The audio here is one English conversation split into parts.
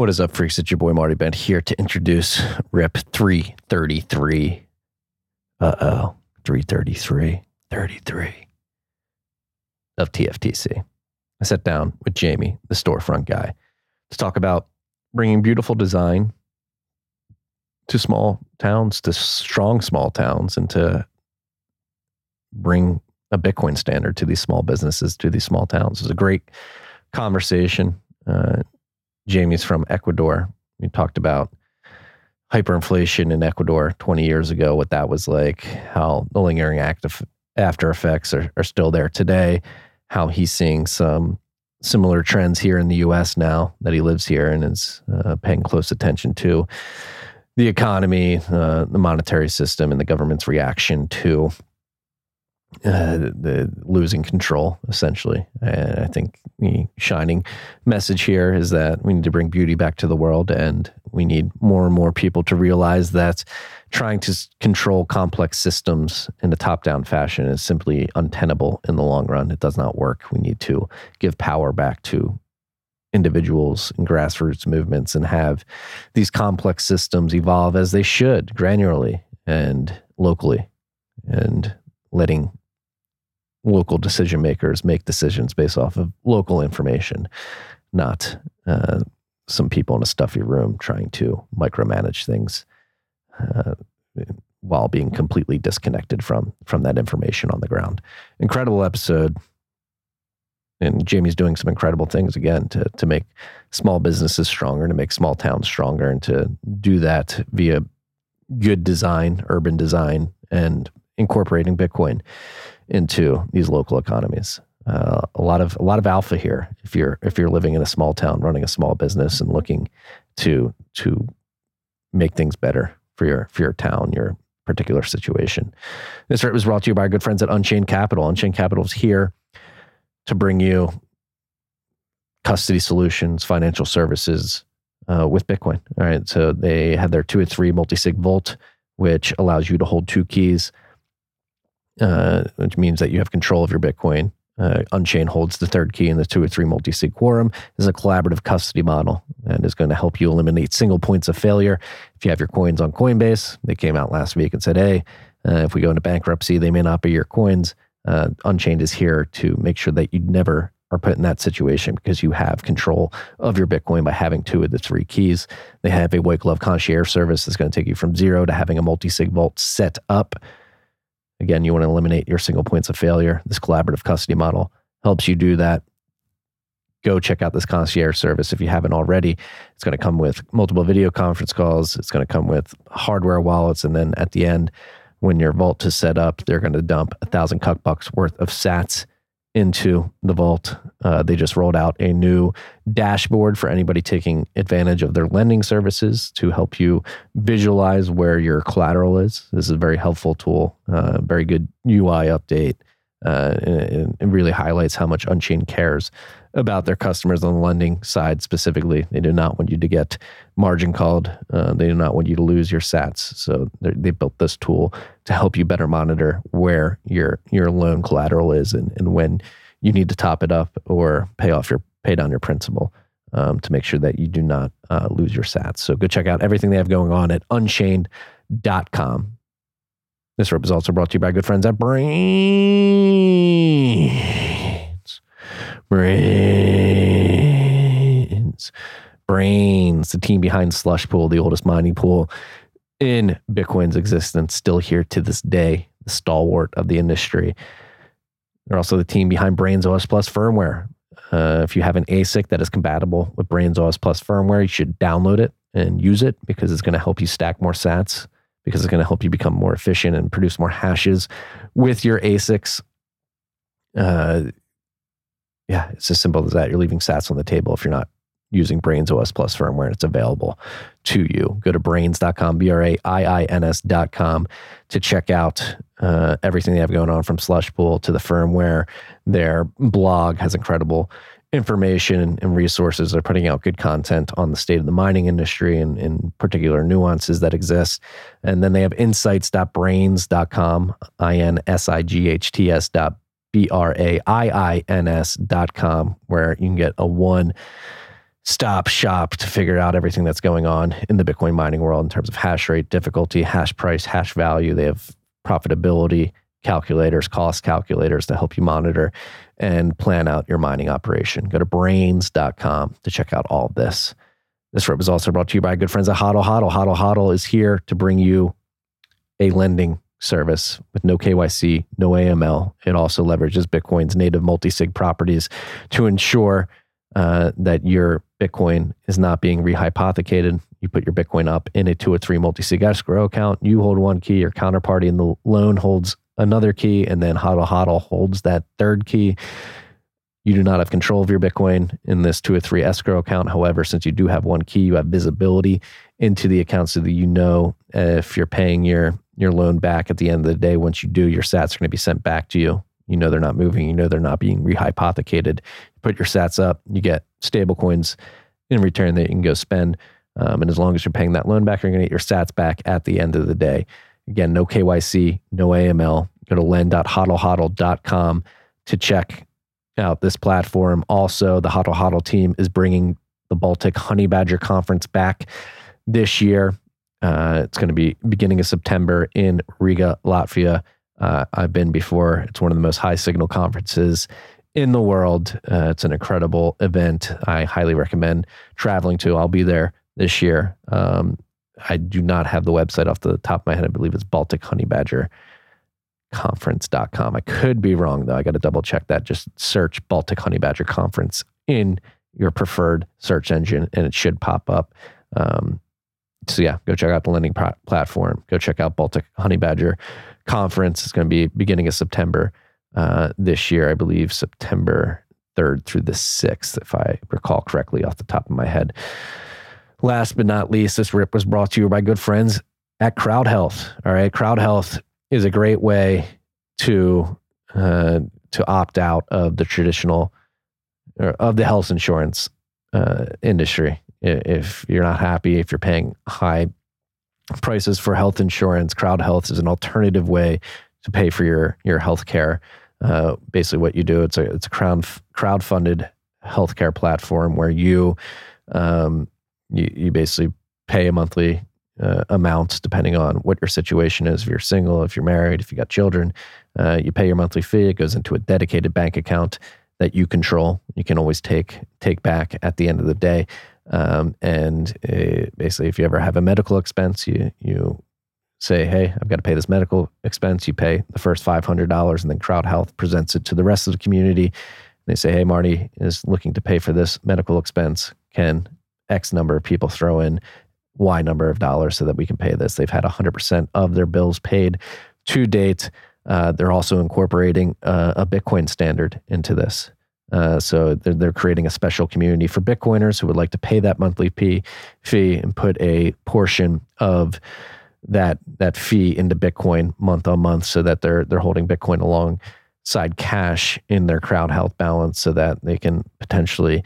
What is up, freaks? It's your boy Marty Bent here to introduce RIP 333. Uh oh, 333, 33 of TFTC. I sat down with Jamie, the storefront guy, to talk about bringing beautiful design to small towns, to strong small towns, and to bring a Bitcoin standard to these small businesses, to these small towns. It was a great conversation. Uh, Jamie's from Ecuador. We talked about hyperinflation in Ecuador 20 years ago, what that was like, how the lingering active after effects are, are still there today, how he's seeing some similar trends here in the US now that he lives here and is uh, paying close attention to the economy, uh, the monetary system, and the government's reaction to uh, the losing control, essentially. And I think the shining message here is that we need to bring beauty back to the world, and we need more and more people to realize that trying to control complex systems in a top down fashion is simply untenable in the long run. It does not work. We need to give power back to individuals and grassroots movements and have these complex systems evolve as they should granularly and locally and letting local decision makers make decisions based off of local information, not uh, some people in a stuffy room trying to micromanage things uh, while being completely disconnected from from that information on the ground. Incredible episode. And Jamie's doing some incredible things again to to make small businesses stronger, to make small towns stronger, and to do that via good design, urban design, and incorporating Bitcoin into these local economies. Uh, a lot of a lot of alpha here. If you're if you're living in a small town, running a small business, and looking to to make things better for your for your town, your particular situation. This was brought to you by our good friends at Unchained Capital. Unchained Capital is here to bring you custody solutions, financial services uh, with Bitcoin. All right, so they have their two or three multi-sig vault, which allows you to hold two keys uh, which means that you have control of your Bitcoin. Uh, Unchain holds the third key in the two or three multi sig quorum is a collaborative custody model and is going to help you eliminate single points of failure. If you have your coins on Coinbase, they came out last week and said, hey, uh, if we go into bankruptcy, they may not be your coins. Uh, Unchained is here to make sure that you never are put in that situation because you have control of your Bitcoin by having two of the three keys. They have a white glove concierge service that's going to take you from zero to having a multi sig vault set up Again, you want to eliminate your single points of failure. This collaborative custody model helps you do that. Go check out this concierge service if you haven't already. It's going to come with multiple video conference calls. It's going to come with hardware wallets. And then at the end, when your vault is set up, they're going to dump a thousand cuck bucks worth of sats into the vault. Uh, they just rolled out a new dashboard for anybody taking advantage of their lending services to help you visualize where your collateral is. This is a very helpful tool, uh, very good UI update. Uh, and it really highlights how much Unchained cares about their customers on the lending side specifically. They do not want you to get margin called. Uh, they do not want you to lose your sats. So they built this tool to help you better monitor where your your loan collateral is and, and when you need to top it up or pay off your pay down your principal um, to make sure that you do not uh, lose your sats. So go check out everything they have going on at unchained.com. This rip is also brought to you by good friends at Braiins. Braiins. Braiins, the team behind Slush Pool, the oldest mining pool in Bitcoin's existence, still here to this day, the stalwart of the industry. They're also the team behind Braiins OS Plus firmware. Uh, if you have an ASIC that is compatible with Braiins OS Plus firmware, you should download it and use it because it's going to help you stack more sats because it's going to help you become more efficient and produce more hashes with your ASICs. Uh, yeah, it's as simple as that. You're leaving sats on the table if you're not using Braiins OS Plus firmware and it's available to you. Go to braiins.com, B R A I I N S.com to check out uh, everything they have going on from Slush Pool to the firmware. Their blog has incredible information and resources. They're putting out good content on the state of the mining industry and in particular nuances that exist. And then they have insights.braiins.com, I N S I G H T S dot B R A I I N S dot com, where you can get a one stop shop to figure out everything that's going on in the Bitcoin mining world in terms of hash rate, difficulty, hash price, hash value. They have profitability calculators, cost calculators to help you monitor and plan out your mining operation. Go to braiins.com to check out all this. This rip is also brought to you by good friends at Hodl Hodl. Hodl Hodl is here to bring you a lending service with no KYC, no AML. It also leverages Bitcoin's native multi sig properties to ensure uh, that your Bitcoin is not being rehypothecated. You put your Bitcoin up in a two or three multi sig escrow account. You hold one key, your counterparty in the loan holds another key, and then Hodl Hodl holds that third key. You do not have control of your Bitcoin in this two or three escrow account. However, since you do have one key, you have visibility into the account so that you know if you're paying your your loan back at the end of the day. Once you do, your sats are going to be sent back to you. You know they're not moving. You know they're not being rehypothecated. Put your sats up, you get stable coins in return that you can go spend. Um, and as long as you're paying that loan back, you're going to get your sats back at the end of the day. Again, no KYC, no AML. Go to lend.hodlhodl.com to check out this platform. Also, the Hodl Hodl team is bringing the Baltic Honey Badger Conference back this year. Uh, it's going to be beginning of September in Riga, Latvia. Uh, I've been before. It's one of the most high signal conferences in the world. Uh, it's an incredible event. I highly recommend traveling to. I'll be there this year. Um, I do not have the website off the top of my head. I believe it's Baltic Honey Badger conference.com. I could be wrong though. I got to double check that. Just search Baltic Honey Badger Conference in your preferred search engine and it should pop up. Um, so yeah, go check out the lending platform. Go check out Baltic Honey Badger Conference. It's going to be beginning of September uh, this year, I believe September 3rd through the 6th, if I recall correctly off the top of my head. Last but not least, this rip was brought to you by good friends at Crowd Health. All right, Crowd Health is a great way to uh, to opt out of the traditional of the health insurance uh, industry. If you're not happy, if you're paying high prices for health insurance, Crowd Health is an alternative way to pay for your your health care. Uh, basically, what you do it's a it's a crowd crowd funded healthcare platform where you um, you, you basically pay a monthly uh, amount depending on what your situation is. If you're single, if you're married, if you got children, uh, you pay your monthly fee. It goes into a dedicated bank account that you control. You can always take take back at the end of the day. Um, and uh, basically, if you ever have a medical expense, you you say, "Hey, I've got to pay this medical expense." You pay the first five hundred dollars, and then Crowd Health presents it to the rest of the community. And They say, "Hey, Marty is looking to pay for this medical expense. Can X number of people throw in Y number of dollars so that we can pay this?" They've had hundred percent of their bills paid to date. Uh, they're also incorporating uh, a Bitcoin standard into this. Uh, so they're, they're, creating a special community for Bitcoiners who would like to pay that monthly fee, fee and put a portion of that that fee into Bitcoin month on month, so that they're they're holding Bitcoin alongside cash in their crowd health balance, so that they can potentially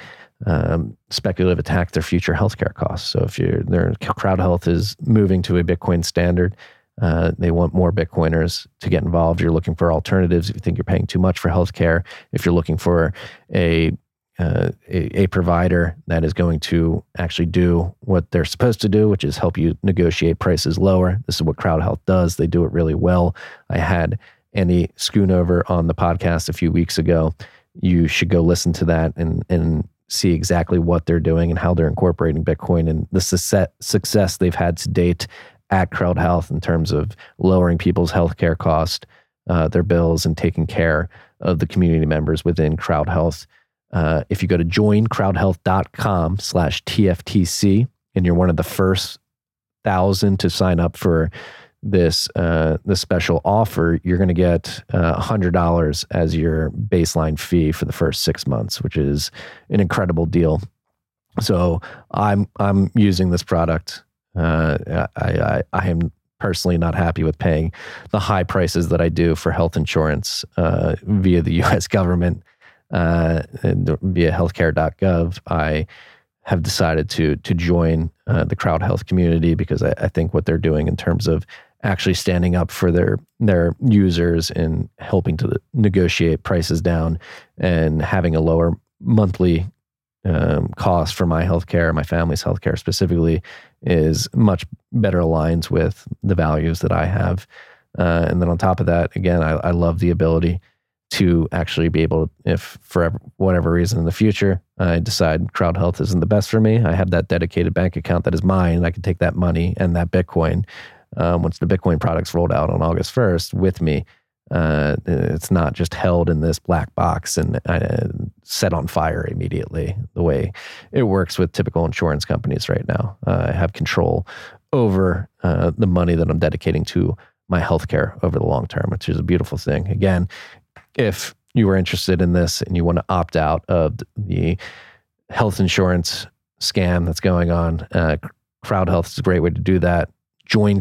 um, speculative attack their future healthcare costs. So if their crowd health is moving to a Bitcoin standard, uh, they want more Bitcoiners to get involved. You're looking for alternatives. If you think you're paying too much for healthcare, if you're looking for a uh, a, a, provider that is going to actually do what they're supposed to do, which is help you negotiate prices lower. This is what Crowd Health does. They do it really well. I had Andy Schoonover on the podcast a few weeks ago. You should go listen to that and and see exactly what they're doing and how they're incorporating Bitcoin and the success success they've had to date at Crowd Health in terms of lowering people's healthcare cost, uh, their bills, and taking care of the community members within Crowd Health. Uh, if you go to joincrowdhealth.com slash TFTC and you're one of the first thousand to sign up for this uh, this special offer, you're going to get uh, $100 as your baseline fee for the first six months, which is an incredible deal. So I'm I'm using this product uh, I, I, I am personally not happy with paying the high prices that I do for health insurance uh, via the U.S. government uh, via healthcare.gov. I have decided to to join uh, the crowd health community because I, I, think what they're doing in terms of actually standing up for their their users and helping to negotiate prices down and having a lower monthly um, cost for my healthcare, my family's healthcare specifically, is much better aligns with the values that I have. Uh, and then on top of that, again, I, I love the ability to actually be able, to, if for whatever reason in the future I decide crowd health isn't the best for me, I have that dedicated bank account that is mine. I can take that money and that Bitcoin um, once the Bitcoin products rolled out on August 1st with me. Uh, it's not just held in this black box and uh, set on fire immediately the way it works with typical insurance companies right now. Uh, I have control over uh, the money that I'm dedicating to my healthcare over the long term, which is a beautiful thing. Again, if you are interested in this and you want to opt out of the health insurance scam that's going on, uh, Crowd Health is a great way to do that. Join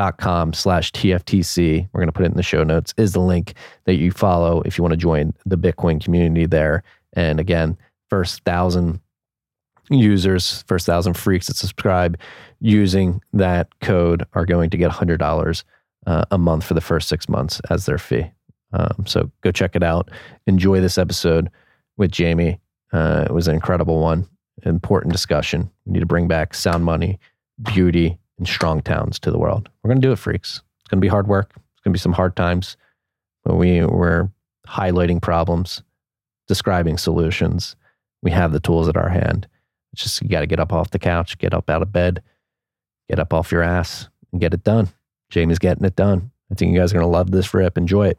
crowdhealth.com slash TFTC. We're going to put it in the show notes, is the link that you follow if you want to join the Bitcoin community there. And again, first thousand users, first thousand freaks that subscribe using that code are going to get $100 uh, a month for the first six months as their fee. Um, so go check it out. Enjoy this episode with Jamie. Uh, it was an incredible one, important discussion. We need to bring back sound money, beauty, and strong towns to the world. We're going to do it, freaks. It's going to be hard work. It's going to be some hard times, but we, we're highlighting problems, describing solutions. We have the tools at our hand. It's just you got to get up off the couch, get up out of bed, get up off your ass, and get it done. Jamie's getting it done. I think you guys are going to love this rip. Enjoy it.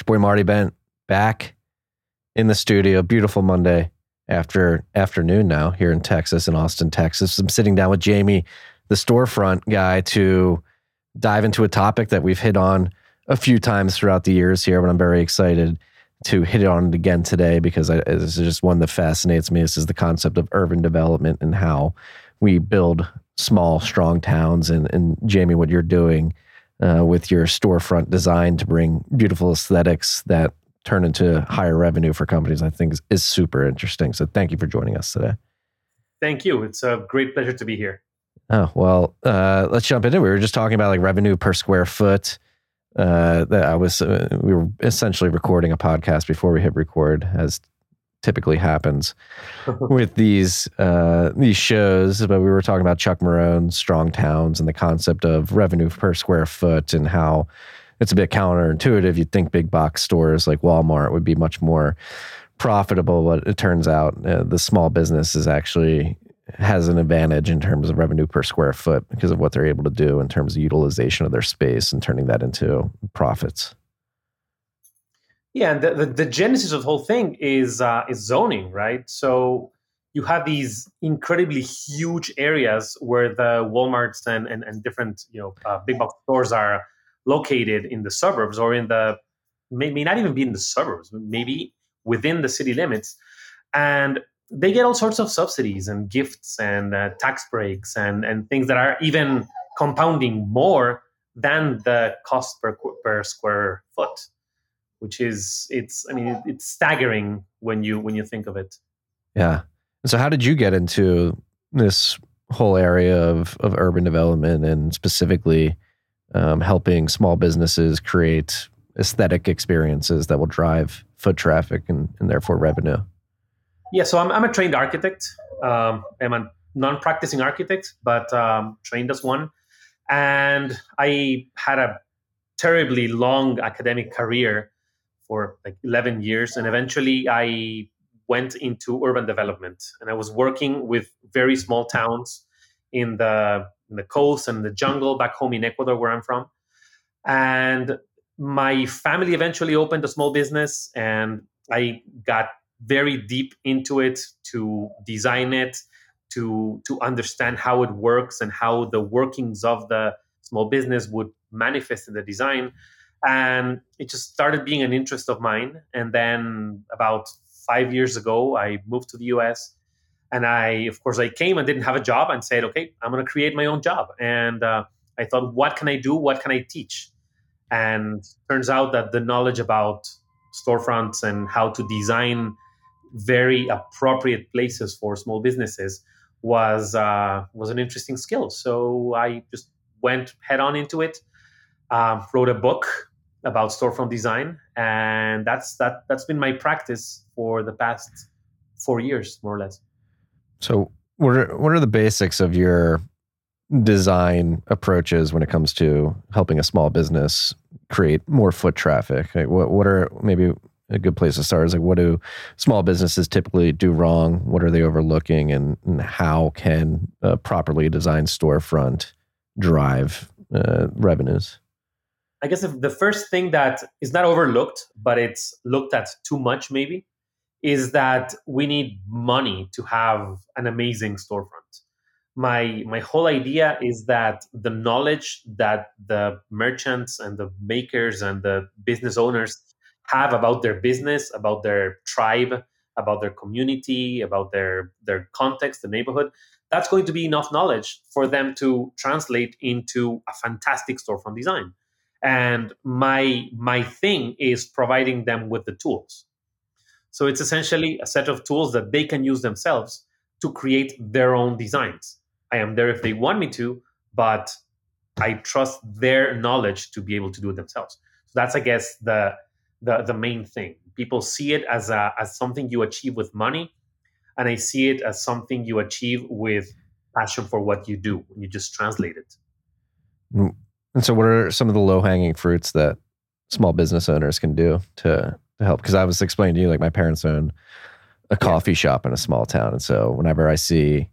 Your boy Marty Bent back in the studio. Beautiful Monday after afternoon now here in Texas, in Austin, Texas. I'm sitting down with Jamie, the storefront guy, to dive into a topic that we've hit on a few times throughout the years here, but I'm very excited to hit on it again today because I, this is just one that fascinates me. This is the concept of urban development and how we build small, strong towns. And, and Jamie, what you're doing uh, with your storefront design to bring beautiful aesthetics that turn into higher revenue for companies, I think is, is super interesting. So thank you for joining us today. Thank you. It's a great pleasure to be here. Oh, well, uh, let's jump into it. We were just talking about like revenue per square foot uh, that I was uh, we were essentially recording a podcast before we hit record, as typically happens with these uh, these shows. But we were talking about Chuck Marohn's Strong Towns and the concept of revenue per square foot and how it's a bit counterintuitive. You'd think big box stores like Walmart would be much more profitable, but it turns out uh, the small business is actually has an advantage in terms of revenue per square foot because of what they're able to do in terms of utilization of their space and turning that into profits. Yeah, and the, the, the genesis of the whole thing is uh, is zoning, right? So you have these incredibly huge areas where the WalMarts and and, and different you know uh, big box stores are located in the suburbs or in the may, may not even be in the suburbs, maybe within the city limits, and they get all sorts of subsidies and gifts and uh, tax breaks and, and things that are even compounding more than the cost per, per square foot which is it's i mean it's staggering when you when you think of it yeah so how did you get into this whole area of of urban development and specifically um, helping small businesses create aesthetic experiences that will drive foot traffic and, and therefore revenue yeah, so I'm, I'm a trained architect. Um, I'm a non-practicing architect, but um, trained as one. And I had a terribly long academic career for like 11 years, and eventually I went into urban development, and I was working with very small towns in the in the coast and the jungle back home in Ecuador, where I'm from. And my family eventually opened a small business, and I got very deep into it to design it to to understand how it works and how the workings of the small business would manifest in the design. And it just started being an interest of mine. And then about five years ago, I moved to the US. And I, of course, I came and didn't have a job and said, okay, I'm going to create my own job. And uh, I thought, what can I do? What can I teach? And turns out that the knowledge about storefronts and how to design very appropriate places for small businesses was uh, was an interesting skill. So I just went head on into it. Um, wrote a book about storefront design, and that's that. That's been my practice for the past four years, more or less. So, what are what are the basics of your design approaches when it comes to helping a small business create more foot traffic? Like what what are maybe a good place to start is like what do small businesses typically do wrong? What are they overlooking, and, and how can a properly designed storefront drive uh, revenues? I guess the first thing that is not overlooked, but it's looked at too much, maybe, is that we need money to have an amazing storefront. My my whole idea is that the knowledge that the merchants and the makers and the business owners have about their business, about their tribe, about their community, about their their context, the neighborhood, that's going to be enough knowledge for them to translate into a fantastic storefront design. And my my thing is providing them with the tools. So it's essentially a set of tools that they can use themselves to create their own designs. I am there if they want me to, but I trust their knowledge to be able to do it themselves. So that's, I guess, the the the main thing. People see it as a as something you achieve with money, and I see it as something you achieve with passion for what you do. You just translate it. Mm. And so, what are some of the low hanging fruits that small business owners can do to to help? Because I was explaining to you, like my parents own a coffee shop in a small town, and so whenever I see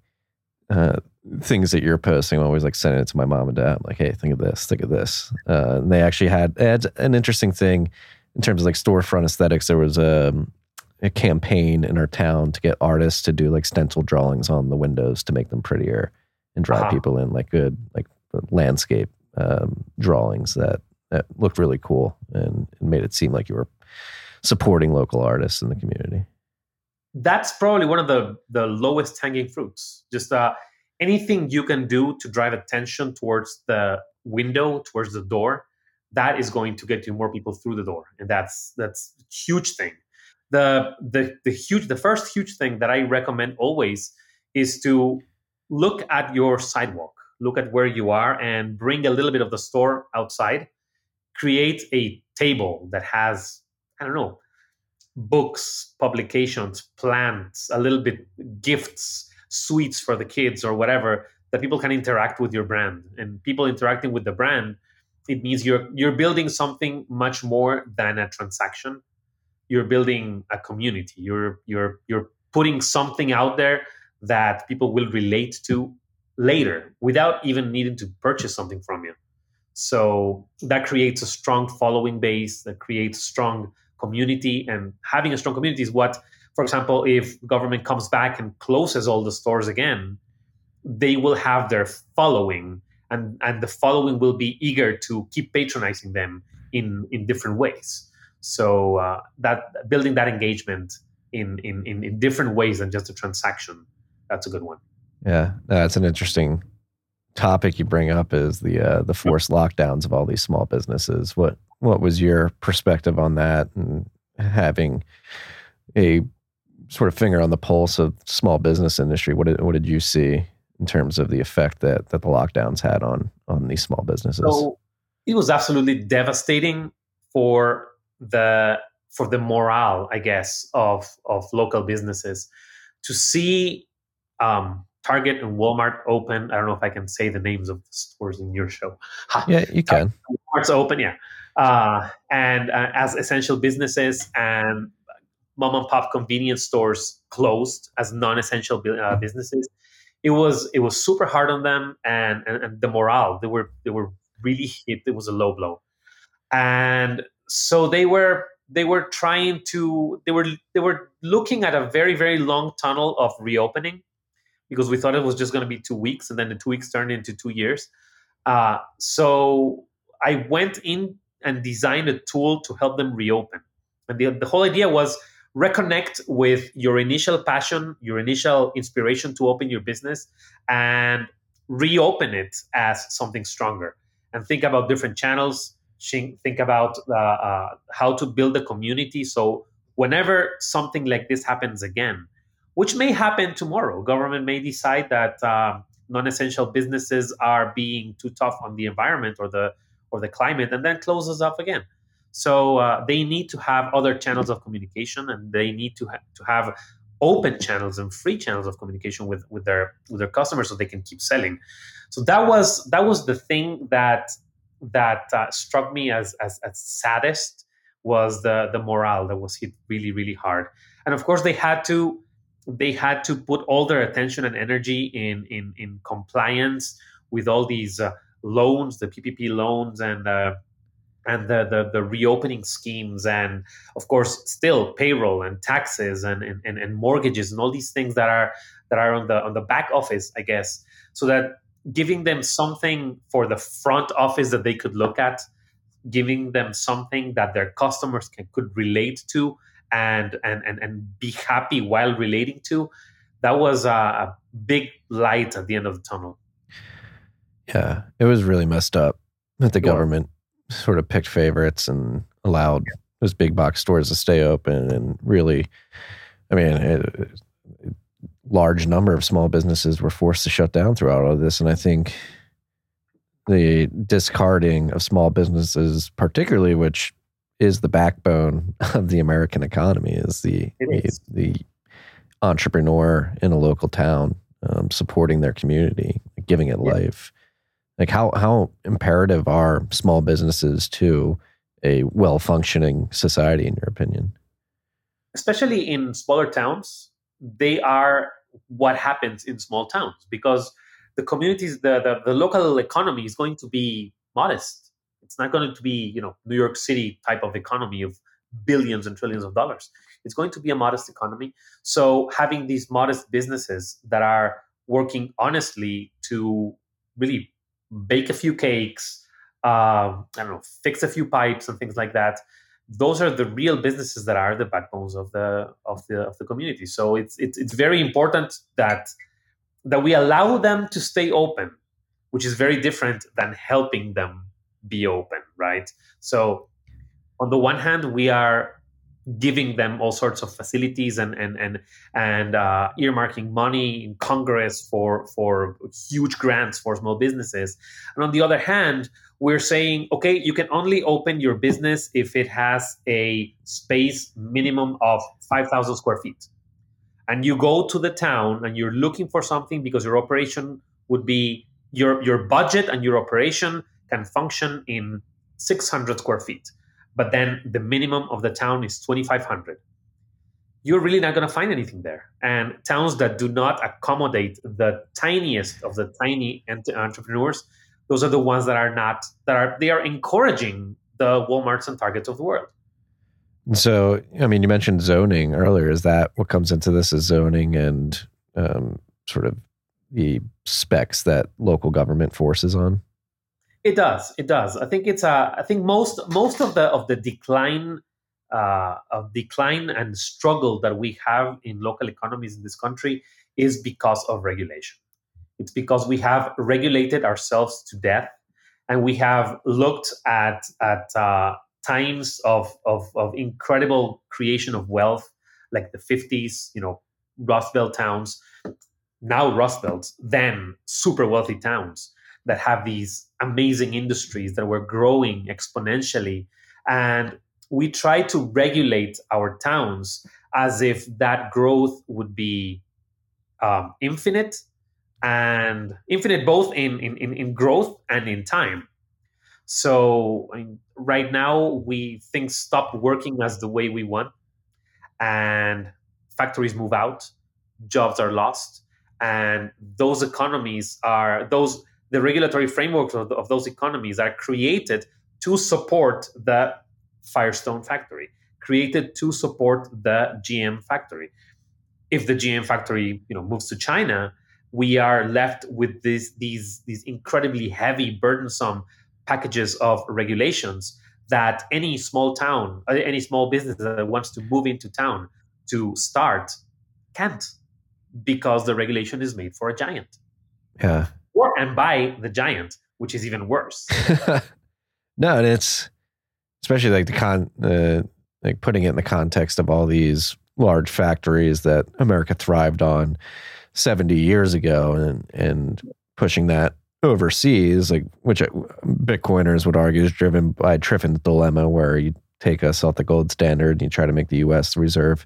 uh, things that you're posting, I'm always like sending it to my mom and dad. I'm like, hey, think of this, think of this. Uh, and they actually had, had an interesting thing in terms of like storefront aesthetics, there was a, a campaign in our town to get artists to do like stencil drawings on the windows to make them prettier and draw uh-huh. people in like good like landscape um, drawings that that looked really cool and, and made it seem like you were supporting local artists in the community. That's probably one of the the lowest hanging fruits. Just uh, anything you can do to drive attention towards the window, towards the door, that is going to get you more people through the door and that's that's a huge thing the the the huge the first huge thing that i recommend always is to look at your sidewalk look at where you are and bring a little bit of the store outside. Create a table that has i don't know books publications plants a little bit gifts sweets for the kids or whatever that people can interact with your brand. And people interacting with the brand it means you're you're building something much more than a transaction. You're building a community. You're you're you're putting something out there that people will relate to later without even needing to purchase something from you. So that creates a strong following base that creates a strong community and having a strong community is what for example if government comes back and closes all the stores again they will have their following and and the following will be eager to keep patronizing them in in different ways. So uh, that building that engagement in, in in in different ways than just a transaction that's a good one yeah that's an interesting topic you bring up is the uh, the forced lockdowns of all these small businesses. What what was your perspective on that and having a sort of finger on the pulse of small business industry? What did, what did you see in terms of the effect that that the lockdowns had on on these small businesses? So it was absolutely devastating for the for the morale, I guess, of of local businesses to see um, Target and Walmart open. I don't know if I can say the names of the stores in your show. Yeah, you can. Walmart's open, yeah, uh, and uh, as essential businesses and mom and pop convenience stores closed as non-essential uh, businesses it was it was super hard on them and, and, and the morale they were they were really hit it was a low blow and so they were they were trying to they were they were looking at a very very long tunnel of reopening because we thought it was just going to be two weeks and then the two weeks turned into two years Uh, so I went in and designed a tool to help them reopen. And the, the whole idea was reconnect with your initial passion, your initial inspiration to open your business, and reopen it as something stronger. And think about different channels. Think about uh, uh, how to build a community. So whenever something like this happens again, which may happen tomorrow, government may decide that uh, non-essential businesses are being too tough on the environment or the or the climate, and then closes up again. So uh, they need to have other channels of communication, and they need to ha- to have open channels and free channels of communication with with their with their customers, so they can keep selling. So that was that was the thing that that uh, struck me as, as as saddest was the the morale that was hit really really hard, and of course they had to they had to put all their attention and energy in in in compliance with all these uh, loans, the PPP loans, and uh, and the, the, the reopening schemes and of course still payroll and taxes and, and, and mortgages and all these things that are that are on the on the back office i guess. So that giving them something for the front office that they could look at giving them something that their customers can, could relate to and, and and and be happy while relating to that was a, a big light at the end of the tunnel. Yeah it was really messed up that the government sort of picked favorites and allowed those big box stores to stay open and really i mean it, large number of small businesses were forced to shut down throughout all of this. And i think the discarding of small businesses particularly which is the backbone of the american economy is the is. the, entrepreneur in a local town um, supporting their community giving it yeah. life like how how imperative are small businesses to a well functioning society in your opinion? Especially in smaller towns, they are what happens in small towns because the communities, the, the, the local economy is going to be modest. It's not going to be, you know, New York City type of economy of billions and trillions of dollars. It's going to be a modest economy. So having these modest businesses that are working honestly to really bake a few cakes, uh, I don't know, fix a few pipes and things like that. Those are the real businesses that are the backbones of the of the of the community. So it's it's it's very important that that we allow them to stay open, which is very different than helping them be open, right? So on the one hand, we are giving them all sorts of facilities and and and and uh, earmarking money in Congress for for huge grants for small businesses. And on the other hand, we're saying, okay, you can only open your business if it has a space minimum of five thousand square feet. And you go to the town and you're looking for something because your operation would be your your budget and your operation can function in 600 square feet but then the minimum of the town is 2500 you're really not going to find anything there. And towns that do not accommodate the tiniest of the tiny entrepreneurs those are the ones that are not that are they are encouraging the walmarts and targets of the world. So i mean you mentioned zoning earlier. Is that what comes into this is zoning and um, sort of the specs that local government forces on it does. It does. I think it's a. Uh, think most most of the of the decline uh, of decline and struggle that we have in local economies in this country is because of regulation. It's because we have regulated ourselves to death, and we have looked at at uh, times of, of of incredible creation of wealth, like the fifties. You know, Rust Belt towns, now Rust Belts, then super wealthy towns that have these amazing industries that were growing exponentially. And we try to regulate our towns as if that growth would be um, infinite and infinite both in, in, in growth and in time. So right now, we things stop working as the way we want, and factories move out, jobs are lost, and those economies are those the regulatory frameworks of, of those economies are created to support the Firestone factory, created to support the GM factory. If the GM factory, you know, moves to China, we are left with this, these these incredibly heavy, burdensome packages of regulations that any small town, uh, any small business that wants to move into town to start can't because the regulation is made for a giant. Yeah. Or and by the giant, which is even worse. no, and it's especially like the con uh, like putting it in the context of all these large factories that America thrived on 70 years ago and and pushing that overseas, like which uh, Bitcoiners would argue is driven by Triffin's dilemma, where you take us off the gold standard and you try to make the U.S. the reserve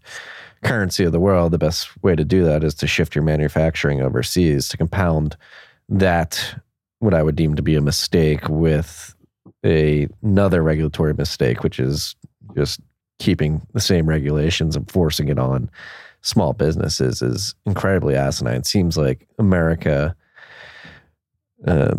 currency of the world. The best way to do that is to shift your manufacturing overseas to compound that what I would deem to be a mistake with a, another regulatory mistake, which is just keeping the same regulations and forcing it on small businesses is incredibly asinine. It seems like America uh,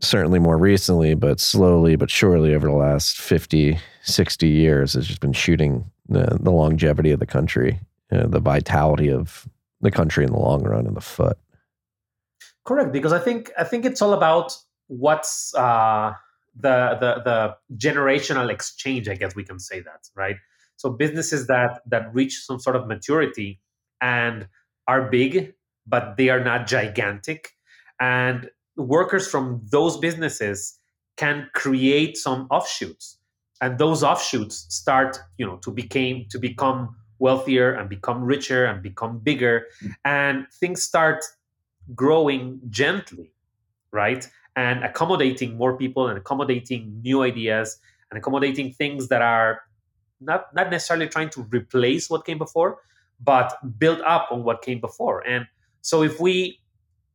certainly more recently, but slowly but surely over the last 50, 60 years, has just been shooting the, the longevity of the country, uh, the vitality of the country in the long run in the foot. Correct, because I think I think it's all about what's uh, the the the generational exchange. I guess we can say that, right? So businesses that that reach some sort of maturity and are big, but they are not gigantic, and workers from those businesses can create some offshoots and those offshoots start you know to became to become wealthier and become richer and become bigger and things start growing gently right? And accommodating more people and accommodating new ideas and accommodating things that are not not necessarily trying to replace what came before but build up on what came before. And so if we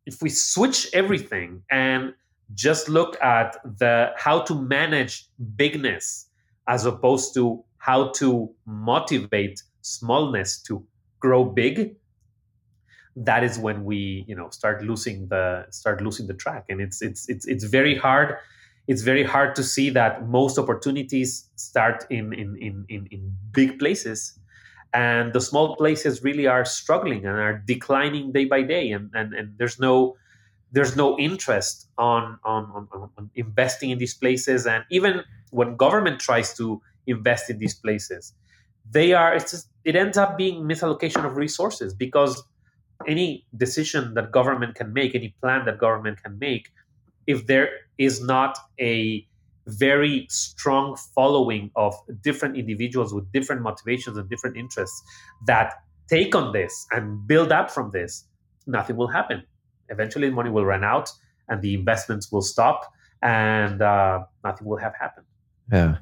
if we switch everything and just look at the how to manage bigness as opposed to how to motivate smallness to grow big that is when we you know start losing the start losing the track. And it's it's it's it's very hard it's very hard to see that most opportunities start in in in in, in big places. And the small places really are struggling and are declining day by day. And and, and there's no there's no interest on, on, on, on investing in these places. And even when government tries to invest in these places they are it's just, it ends up being misallocation of resources because any decision that government can make any plan that government can make if there is not a very strong following of different individuals with different motivations and different interests that take on this and build up from this, nothing will happen. Eventually, money will run out and the investments will stop and uh, nothing will have happened. Yeah.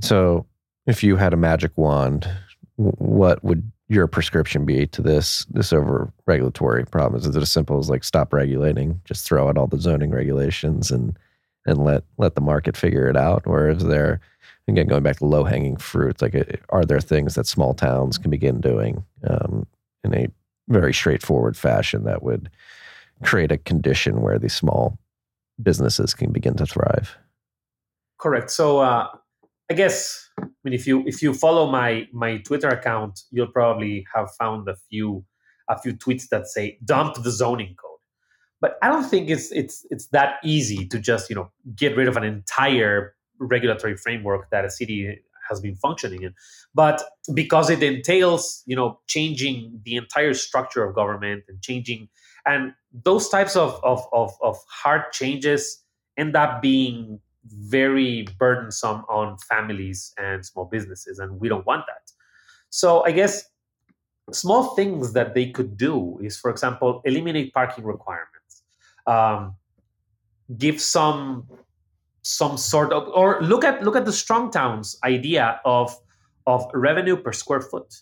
So, if you had a magic wand, what would your prescription be to this this over regulatory problem? Is it as simple as like stop regulating, just throw out all the zoning regulations and and let let the market figure it out? Or is there again going back to low hanging fruit like uh, are there things that small towns can begin doing um, in a very straightforward fashion that would create a condition where these small businesses can begin to thrive? Correct. So uh, i guess i mean if you if you follow my my twitter account you'll probably have found a few a few tweets that say dump the zoning code but I don't think it's it's it's that easy to just you know get rid of an entire regulatory framework that a city has been functioning in. But because it entails you know changing the entire structure of government and changing and those types of of of, of hard changes end up being very burdensome on families and small businesses and we don't want that. So i guess small things that they could do is for example eliminate parking requirements um, give some some sort of or look at look at the strong towns idea of of revenue per square foot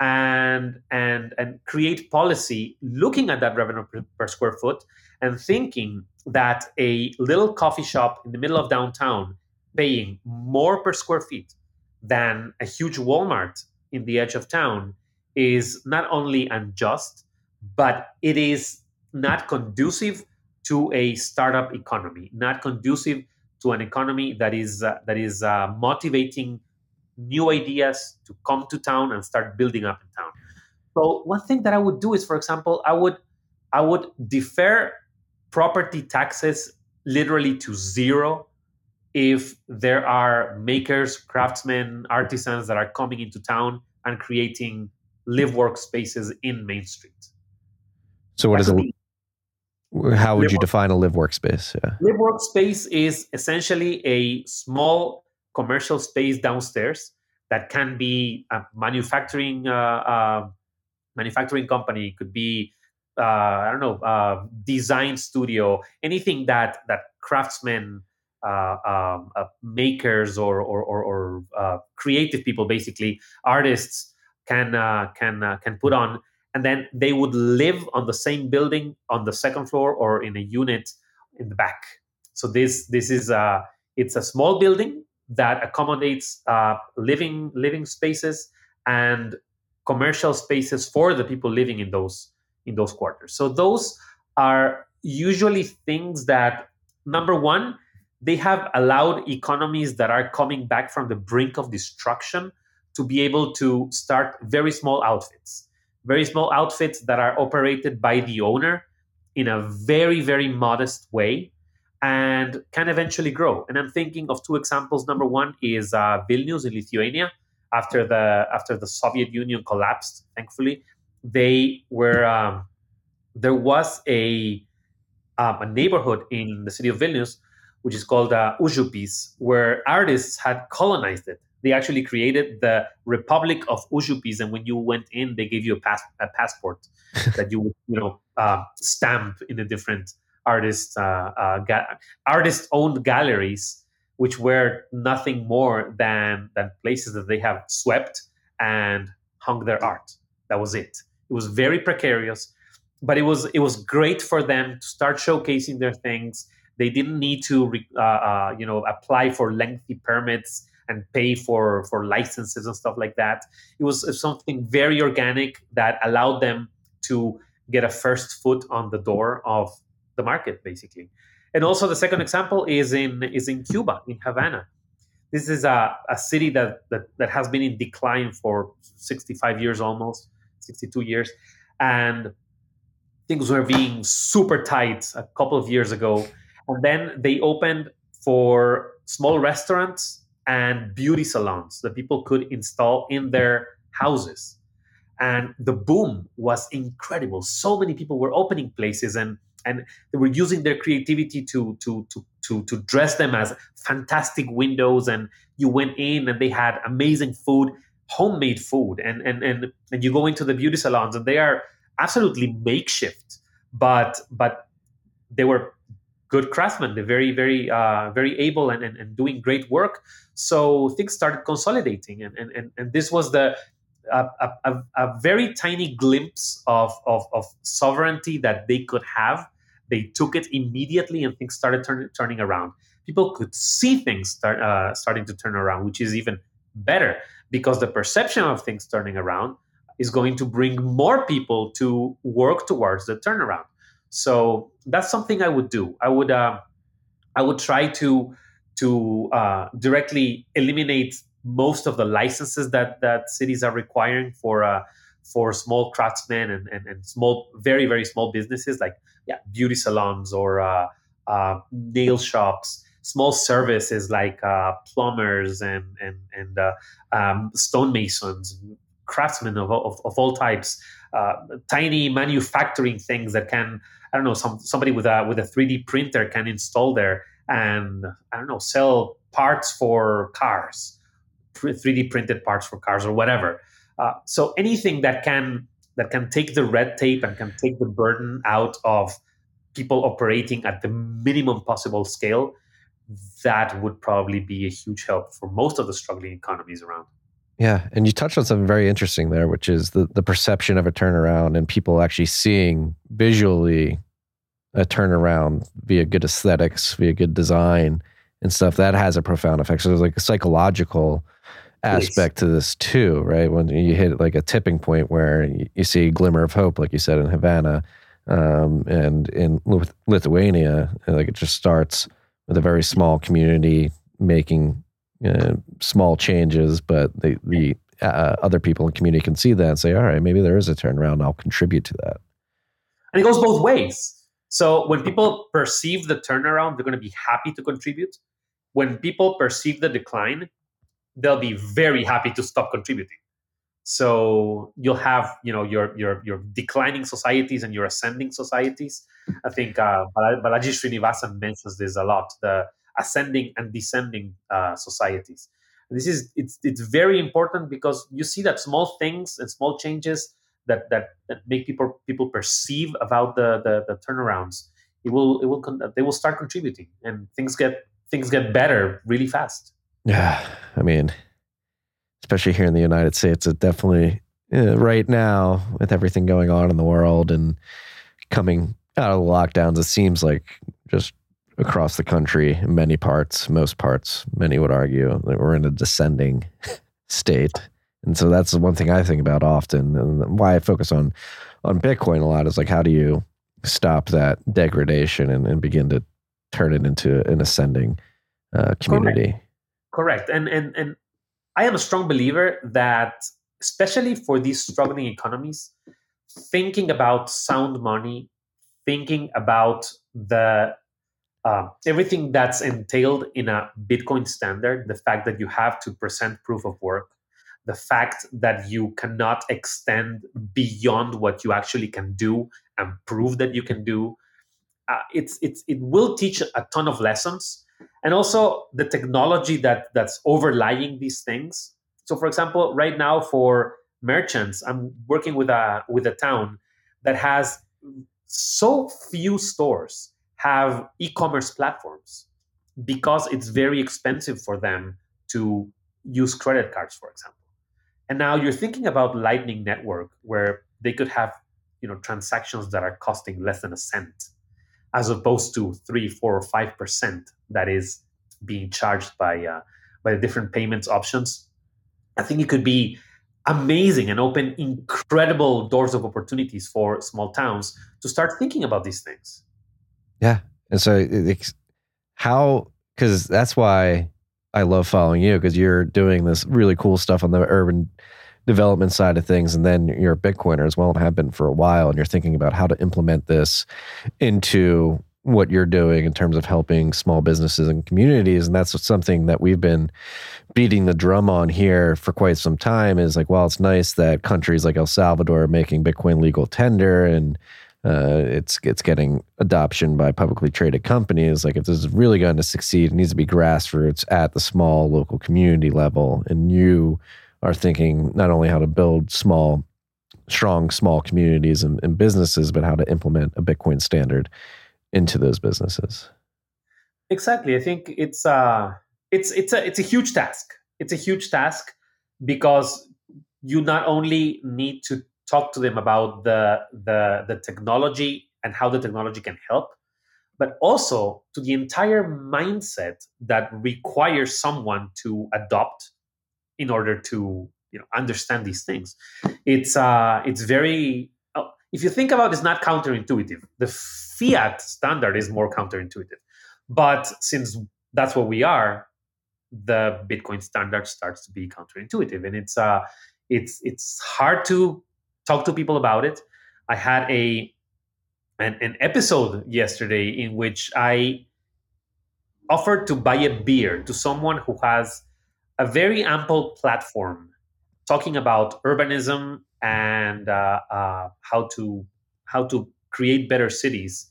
and and and create policy looking at that revenue per, per, square foot and thinking that a little coffee shop in the middle of downtown paying more per square feet than a huge Walmart in the edge of town is not only unjust but it is not conducive to a startup economy, not conducive to an economy that is uh, that is uh, motivating new ideas to come to town and start building up in town. So one thing that I would do is, for example, I would I would defer property taxes literally to zero if there are makers, craftsmen, artisans that are coming into town and creating live work spaces in Main Street. So what is a how would you define a live workspace? Yeah. Live workspace is essentially a small commercial space downstairs that can be a manufacturing uh, uh, manufacturing company, could be uh, I don't know design studio, anything that that craftsmen uh, um, uh, makers or or, or, or uh, creative people, basically artists, can can can put on, and then they would live on the same building on the second floor or in a unit in the back. So this this is uh, it's a small building that accommodates uh, living living spaces and commercial spaces for the people living in those in those quarters. So those are usually things that number one they have allowed economies that are coming back from the brink of destruction to be able to start very small outfits, very small outfits that are operated by the owner in a very, very modest way and can eventually grow. And I'm thinking of two examples. Number one is uh, Vilnius in Lithuania. After the after the Soviet Union collapsed, thankfully, they were um, there was a um, a neighborhood in the city of Vilnius which is called uh, Užupis, where artists had colonized it. They actually created the Republic of Užupis, and when you went in, they gave you a, pass- a passport that you would, you know, uh, stamp in the different artist uh, uh, ga- artist-owned galleries, which were nothing more than than places that they have swept and hung their art. That was it. It was very precarious, but it was it was great for them to start showcasing their things they didn't need to, uh, uh, you know, apply for lengthy permits and pay for for licenses and stuff like that. It was something very organic that allowed them to get a first foot on the door of the market, basically. And also, the second example is in is in Cuba, in Havana. This is a, a city that, that that has been in decline for 65 years almost, 62 years, and things were being super tight a couple of years ago and then they opened for small restaurants and beauty salons that people could install in their houses. And the boom was incredible. So many people were opening places and and they were using their creativity to to to to to dress them as fantastic windows and you went in and they had amazing food homemade food and and and, and you go into the beauty salons and they are absolutely makeshift but but they were good craftsmen. They're very, very, uh, very able and, and, and, doing great work. So things started consolidating, and and and, and this was the a, a, a very tiny glimpse of, of, of sovereignty that they could have. They took it immediately, and things started turn, turning around. People could see things start, uh, starting to turn around, which is even better because the perception of things turning around is going to bring more people to work towards the turnaround. So that's something I would do. I would uh, I would try to to uh, directly eliminate most of the licenses that that cities are requiring for uh, for small craftsmen and, and, and small very very small businesses like yeah beauty salons or uh, uh, nail shops small services like uh, plumbers and and and uh, um, stonemasons craftsmen of, of, of all types uh, tiny manufacturing things that can I don't know some somebody with a with a 3D printer can install there and I don't know sell parts for cars, 3D printed parts for cars or whatever. Uh, so anything that can that can take the red tape and can take the burden out of people operating at the minimum possible scale, that would probably be a huge help for most of the struggling economies around. Yeah, and you touched on something very interesting there, which is the the perception of a turnaround and people actually seeing visually a turnaround via good aesthetics, via good design and stuff. That has a profound effect. So there's like a psychological aspect to this too, right? When you hit like a tipping point where you see a glimmer of hope, like you said in Havana, um, and in Lithuania, like it just starts with a very small community making uh, small changes, but the the uh, other people in the community can see that and say, all right, maybe there is a turnaround. I'll contribute to that. and it goes both ways. So when people perceive the turnaround, they're going to be happy to contribute. When people perceive the decline, they'll be very happy to stop contributing. So you'll have, you know, your your your declining societies and your ascending societies. I think uh, Balaji Srinivasan mentions this a lot: the ascending and descending uh, societies. This is it's it's very important because you see that small things and small changes that that, that make people people perceive about the, the the turnarounds. It will it will they will start contributing and things get things get better really fast. Yeah, I mean, especially here in the United States, it definitely uh, right now with everything going on in the world and coming out of the lockdowns, it seems like just across the country, in many parts, most parts, many would argue that we're in a descending state. And so that's the one thing I think about often and why I focus on on Bitcoin a lot is like how do you stop that degradation and, and begin to turn it into an ascending uh, community. Correct. Correct. And and and I am a strong believer that especially for these struggling economies, thinking about sound money, thinking about the uh, everything that's entailed in a Bitcoin standard, the fact that you have to present proof of work, the fact that you cannot extend beyond what you actually can do and prove that you can do, uh, it's it's it will teach a ton of lessons, and also the technology that that's overlying these things. So, for example, right now for merchants, I'm working with a with a town that has so few stores have e-commerce platforms because it's very expensive for them to use credit cards for example and now you're thinking about lightning network where they could have you know transactions that are costing less than a cent as opposed to three four or five percent that is being charged by uh, by the different payments options i think it could be amazing and open incredible doors of opportunities for small towns to start thinking about these things yeah. And so it's how, because that's why I love following you because you're doing this really cool stuff on the urban development side of things. And then you're a Bitcoiner as well and have been for a while. And you're thinking about how to implement this into what you're doing in terms of helping small businesses and communities. And that's something that we've been beating the drum on here for quite some time is like, well, it's nice that countries like El Salvador are making Bitcoin legal tender and uh, it's it's getting adoption by publicly traded companies. Like if this is really going to succeed, it needs to be grassroots at the small local community level. And you are thinking not only how to build small, strong small communities and, and businesses, but how to implement a Bitcoin standard into those businesses. Exactly. I think it's uh it's it's a it's a huge task. It's a huge task because you not only need to talk to them about the, the, the technology and how the technology can help, but also to the entire mindset that requires someone to adopt in order to you know understand these things. It's uh, it's very uh, if you think about it, it's not counterintuitive. The fiat standard is more counterintuitive, but since that's what we are, the Bitcoin standard starts to be counterintuitive, and it's uh, it's it's hard to talk to people about it. I had a an, an episode yesterday in which I offered to buy a beer to someone who has a very ample platform talking about urbanism and uh, uh, how to how to create better cities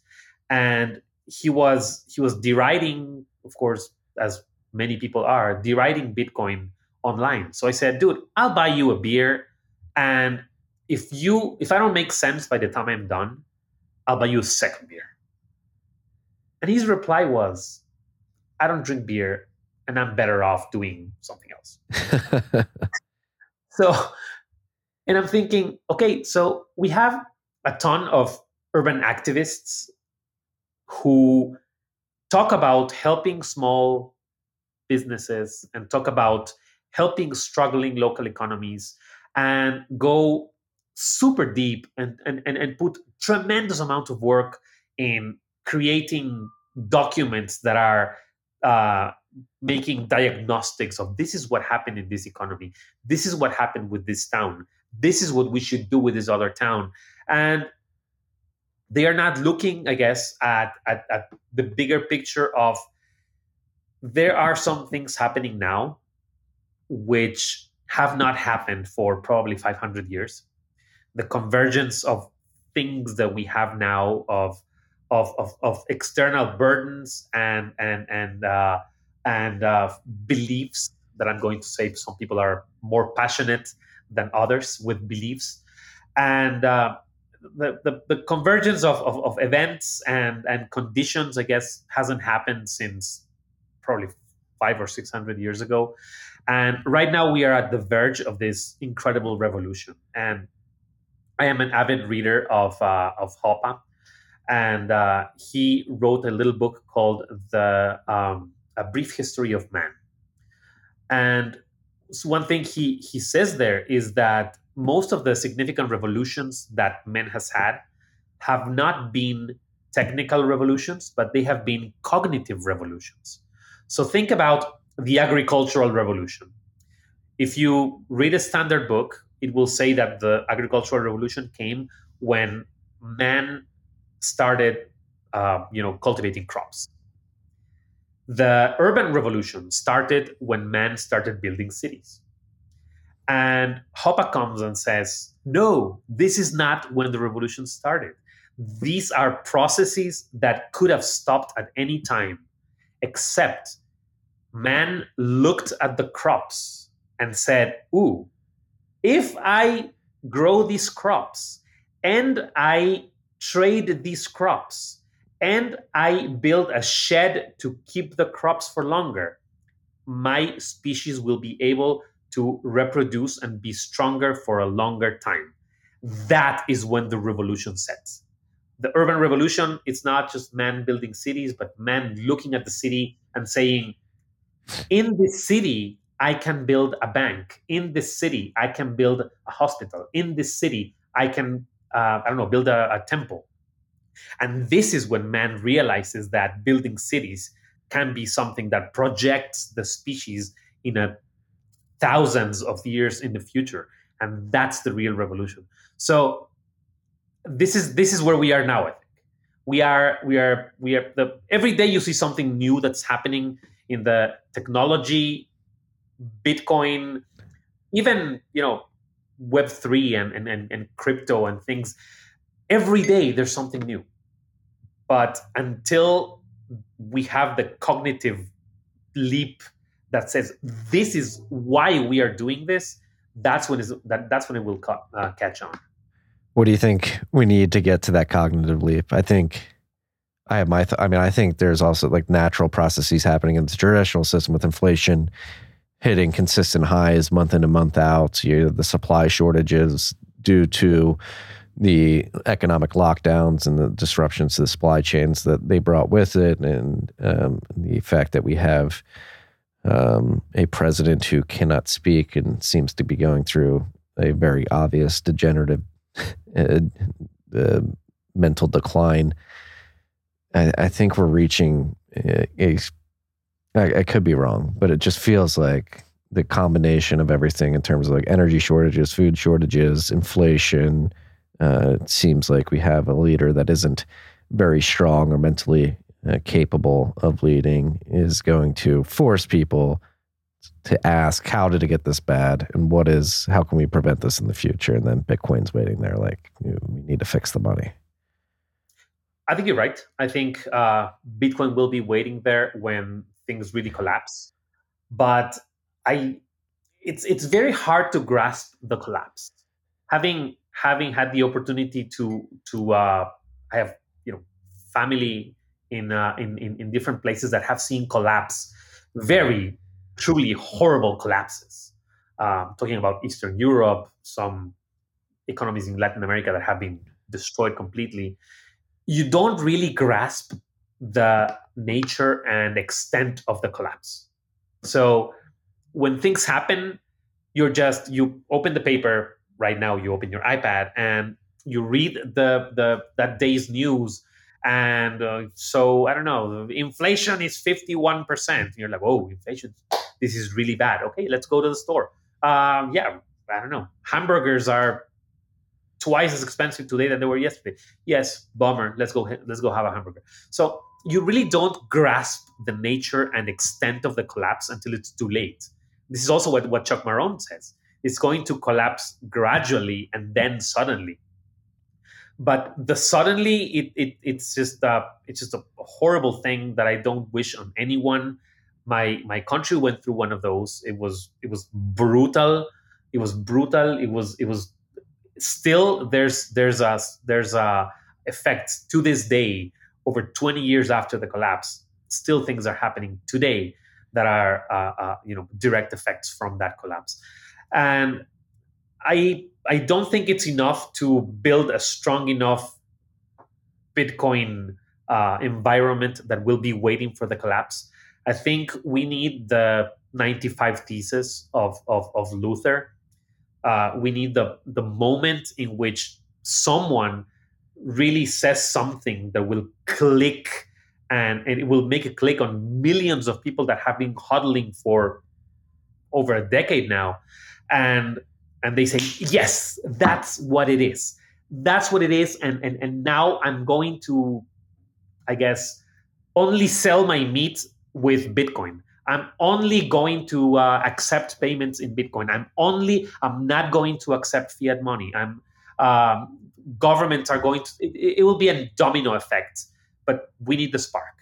and he was he was deriding of course as many people are deriding bitcoin online so i said dude i'll buy you a beer and if you if I don't make sense by the time I'm done, I'll buy you a second beer. And his reply was, I don't drink beer and I'm better off doing something else. so and I'm thinking, okay, so we have a ton of urban activists who talk about helping small businesses and talk about helping struggling local economies and go super deep and, and, and, and put tremendous amount of work in creating documents that are uh, making diagnostics of this is what happened in this economy. This is what happened with this town. This is what we should do with this other town. And they are not looking, I guess, at, at, at the bigger picture of there are some things happening now which have not happened for probably 500 years. The convergence of things that we have now of of, of, of external burdens and and and uh, and uh, beliefs that I'm going to say some people are more passionate than others with beliefs and uh, the, the, the convergence of, of, of, events and, and conditions, I guess, hasn't happened since probably five or six hundred years ago. And right now we are at the verge of this incredible revolution. And I am an avid reader of, uh, of Hoppe. And uh, he wrote a little book called the um, A Brief History of Man. And one thing he, he says there is that most of the significant revolutions that man has had have not been technical revolutions, but they have been cognitive revolutions. So think about the agricultural revolution. If you read a standard book, it will say that the agricultural revolution came when man started, uh, you know, cultivating crops. The urban revolution started when man started building cities. And Hoppe comes and says, no, this is not when the revolution started. These are processes that could have stopped at any time, except man looked at the crops and said, ooh, if I grow these crops and I trade these crops and I build a shed to keep the crops for longer, my species will be able to reproduce and be stronger for a longer time. That is when the revolution sets. The urban revolution, it's not just man building cities, but man looking at the city and saying, in this city, I can build a bank. In this city, I can build a hospital. In this city, I can, uh, I don't know, build a, a temple. And this is when man realizes that building cities can be something that projects the species in a thousands of years in the future and that's the real revolution. So this is this is where we are now i think. We are we are we are the every day you see something new that's happening in the technology bitcoin even you know web 3 and, and, and, and crypto and things. Every day there's something new. But until we have the cognitive leap that says this is why we are doing this, that's when is that that's when it will ca- uh, catch on. What do you think we need to get to that cognitive leap? I think I have my. Th- I mean, I think there's also like natural processes happening in the traditional system with inflation hitting consistent highs month in and month out. You the supply shortages due to the economic lockdowns and the disruptions to the supply chains that they brought with it, and um, the fact that we have um, a president who cannot speak and seems to be going through a very obvious degenerative uh, uh, mental decline. I, I, think we're reaching a, a I, I could be wrong, but it just feels like the combination of everything in terms of like energy shortages, food shortages, inflation. Uh, it seems like we have a leader that isn't very strong or mentally uh, capable of leading is going to force people to ask how did it get this bad? And what is how can we prevent this in the future? And then bitcoin's waiting there like we need to fix the money. I think you're right. I think uh, bitcoin will be waiting there when things really collapse. But i it's it's very hard to grasp the collapse. Having having had the opportunity to to uh, i have you know family in, uh, in, in, in different places that have seen collapse, very truly horrible collapses. Um, talking about Eastern Europe, some economies in Latin America that have been destroyed completely. You don't really grasp the nature and extent of the collapse. So when things happen, you're just you open the paper right now. You open your iPad and you read the the that day's news and uh, so I don't know, inflation is 51%. You're like, oh, inflation, this is really bad. Okay, let's go to the store. Um, yeah, I don't know. Hamburgers are twice as expensive today than they were yesterday. Yes, bummer. Let's go. Let's go have a hamburger. So you really don't grasp the nature and extent of the collapse until it's too late. This is also what, what Chuck Marohn says. It's going to collapse gradually and then suddenly. But the suddenly, it, it it's just a, it's just a horrible thing that I don't wish on anyone. My my country went through one of those. It was it was brutal. It was brutal. It was it was still there's there's a there's a effect to this day over 20 years after the collapse still things are happening today that are uh, uh, you know direct effects from that collapse and i i don't think it's enough to build a strong enough bitcoin uh, environment that will be waiting for the collapse. I think we need the 95 thesis of of, of luther. Uh, we need the the moment in which someone really says something that will click and, and it will make a click on millions of people that have been huddling for over a decade now. And and they say yes that's what it is that's what it is and and, and now i'm going to i guess only sell my meat with bitcoin I'm only going to uh, accept payments in Bitcoin. I'm only, I'm not going to accept fiat money. I'm, um, governments are going to, it, it, will be a domino effect, but we need the spark.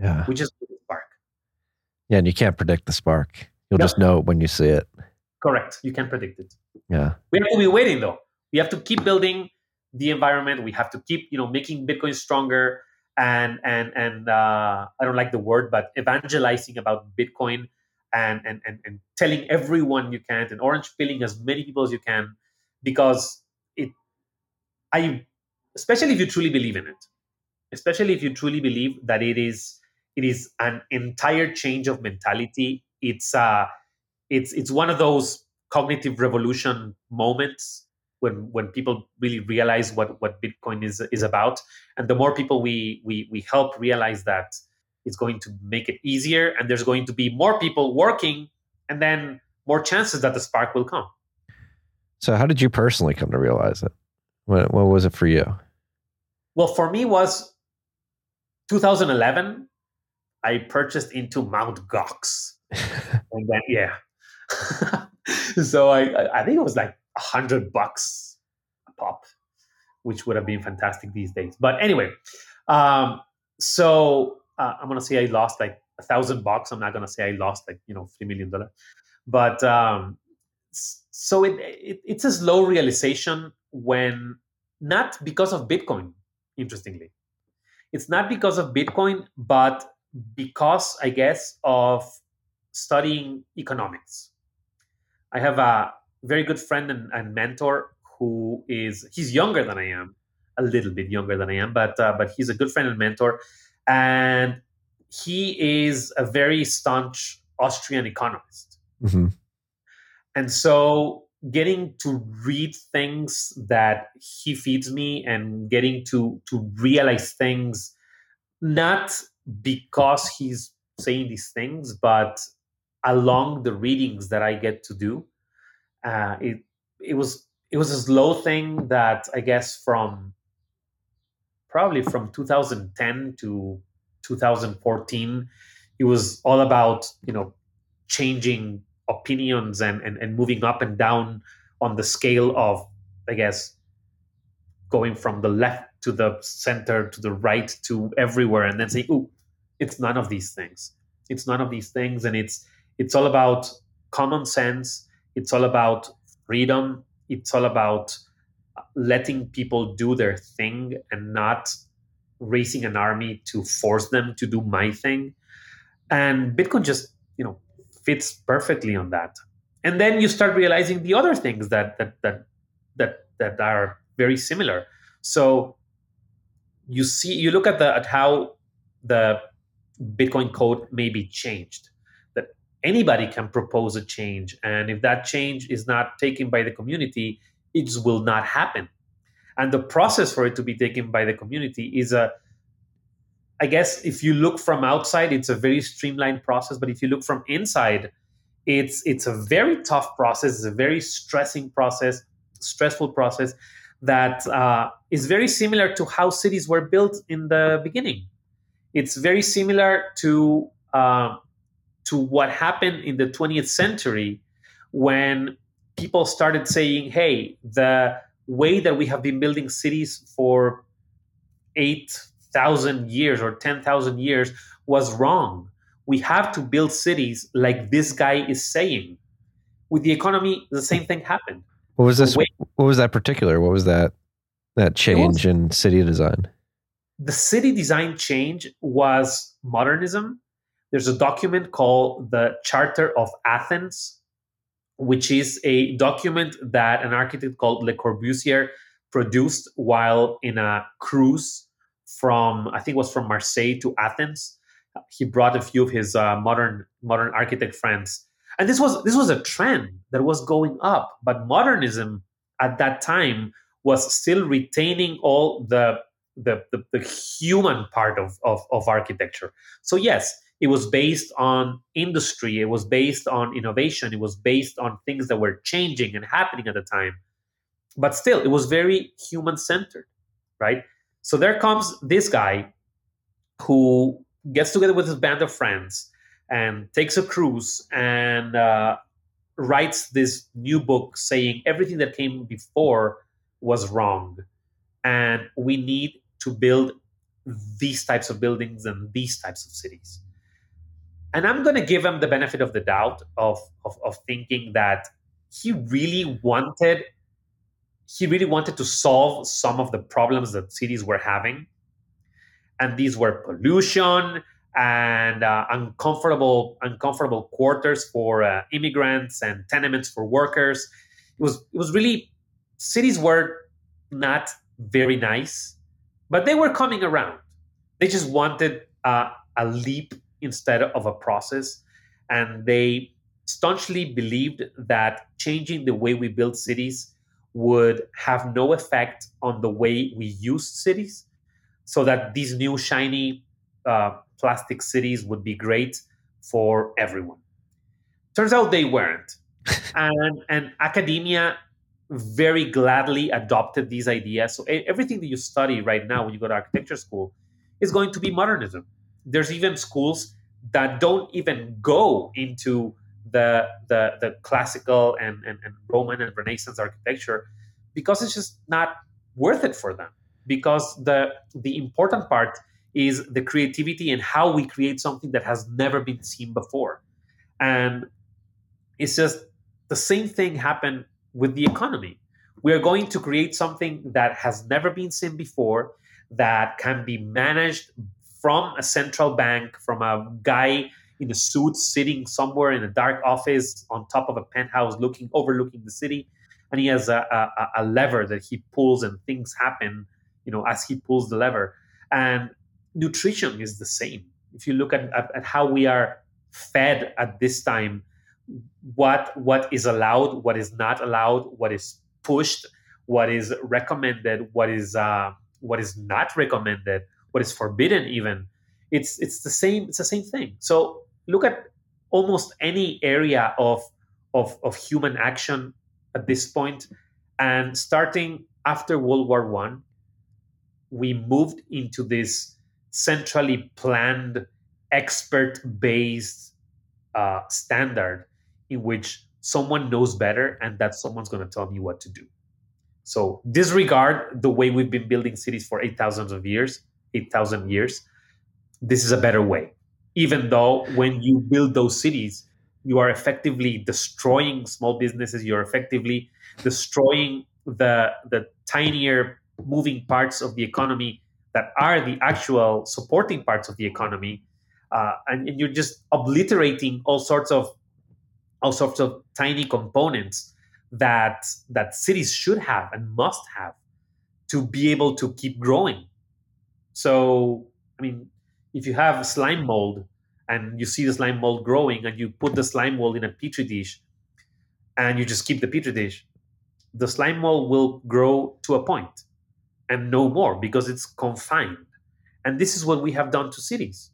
Yeah. We just need the spark. Yeah. And you can't predict the spark. You'll just know it when you see it. Correct. You can predict it. Yeah. We have to be waiting though. We have to keep building the environment. We have to keep, you know, making Bitcoin stronger and and and uh, I don't like the word, but evangelizing about Bitcoin and and and, and telling everyone you can and orange pilling as many people as you can because it I especially if you truly believe in it, especially if you truly believe that it is it is an entire change of mentality. It's uh it's it's one of those cognitive revolution moments when when people really realize what what Bitcoin is is about, and the more people we we we help realize that, it's going to make it easier, and there's going to be more people working, and then more chances that the spark will come. So, how did you personally come to realize it? What what was it for you? Well, for me was 2011. I purchased into Mount Gox, and then yeah. so I I think it was like a hundred bucks a pop, which would have been fantastic these days. But anyway, um, so uh, I'm gonna say I lost like a thousand bucks. I'm not gonna say I lost like you know three million dollars, but um, so it, it it's a slow realization when not because of Bitcoin. Interestingly, it's not because of Bitcoin, but because I guess of studying economics. I have a very good friend and, and, mentor who is he's younger than I am, a little bit younger than I am, but uh, but he's a good friend and mentor, and he is a very staunch Austrian economist, mm-hmm. and so getting to read things that he feeds me and getting to to realize things not because he's saying these things but along the readings that i get to do uh, it it was it was a slow thing that I guess from probably from 2010 to 2014 it was all about you know changing opinions and, and and moving up and down on the scale of i guess going from the left to the center to the right to everywhere and then saying oh it's none of these things. It's none of these things and it's it's all about common sense it's all about freedom. It's all about letting people do their thing and not raising an army to force them to do my thing. And Bitcoin just, you know, fits perfectly on that. And then you start realizing the other things that that that that that are very similar. So you see you look at the at how the Bitcoin code may be changed anybody can propose a change. And if that change is not taken by the community, it will not happen. And the process for it to be taken by the community is a, I guess, if you look from outside, it's a very streamlined process. But if you look from inside, it's it's a very tough process. It's a very stressing process, stressful process that uh, is very similar to how cities were built in the beginning. It's very similar to uh, to what happened in the 20th century when people started saying, "Hey, the way that we have been building cities for eight thousand years or ten thousand years was wrong. We have to build cities like this guy is saying." With the economy, the same thing happened. What was this? Wait. What was that particular? What was that? That change in city design. the city design change was modernism. There's a document called the Charter of Athens, which is a document that an architect called Le Corbusier produced while in a cruise from, I think it was from Marseille to Athens. He brought a few of his uh, modern modern architect friends, and this was this was a trend that was going up. But modernism at that time was still retaining all the the, the, the human part of, of, of architecture. So, yes, it was based on industry, it was based on innovation, it was based on things that were changing and happening at the time. But still, it was very human centered, right? So, there comes this guy who gets together with his band of friends and takes a cruise and uh, writes this new book saying everything that came before was wrong and we need to build these types of buildings and these types of cities. And I'm going to give him the benefit of the doubt of, of, of thinking that he really wanted he really wanted to solve some of the problems that cities were having and these were pollution and uh, uncomfortable uncomfortable quarters for uh, immigrants and tenements for workers it was it was really cities were not very nice but they were coming around. They just wanted uh, a leap instead of a process. And they staunchly believed that changing the way we build cities would have no effect on the way we use cities, so that these new shiny uh, plastic cities would be great for everyone. Turns out they weren't. and, and academia very gladly adopted these ideas. So everything that you study right now when you go to architecture school is going to be modernism. There's even schools that don't even go into the the, the classical and, and, and Roman and Renaissance architecture because it's just not worth it for them. Because the the important part is the creativity and how we create something that has never been seen before. And it's just the same thing happened with the economy. We are going to create something that has never been seen before, that can be managed from a central bank, from a guy in a suit sitting somewhere in a dark office on top of a penthouse looking overlooking the city. And he has a, a, a, lever that he pulls and things happen you know as he pulls the lever. And nutrition is the same. If you look at, at, at how we are fed at this time what what is allowed, what is not allowed, what is pushed, what is recommended, what is uh, what is not recommended, what is forbidden. Even it's it's the same. It's the same thing. So look at almost any area of of, of human action at this point, and starting after World War One, we moved into this centrally planned, expert based uh, standard in which someone knows better and that someone's going to tell me what to do. So disregard the way we've been building cities for 8,000 of years, 8,000 years. This is a better way. Even though when you build those cities, you are effectively destroying small businesses, you're effectively destroying the the tinier moving parts of the economy that are the actual supporting parts of the economy. Uh, and, and you're just obliterating all sorts of all sorts of tiny components that that cities should have and must have to be able to keep growing. So, I mean, if you have slime mold and you see the slime mold growing and you put the slime mold in a petri dish and you just keep the petri dish, the slime mold will grow to a point and no more because it's confined. And this is what we have done to cities.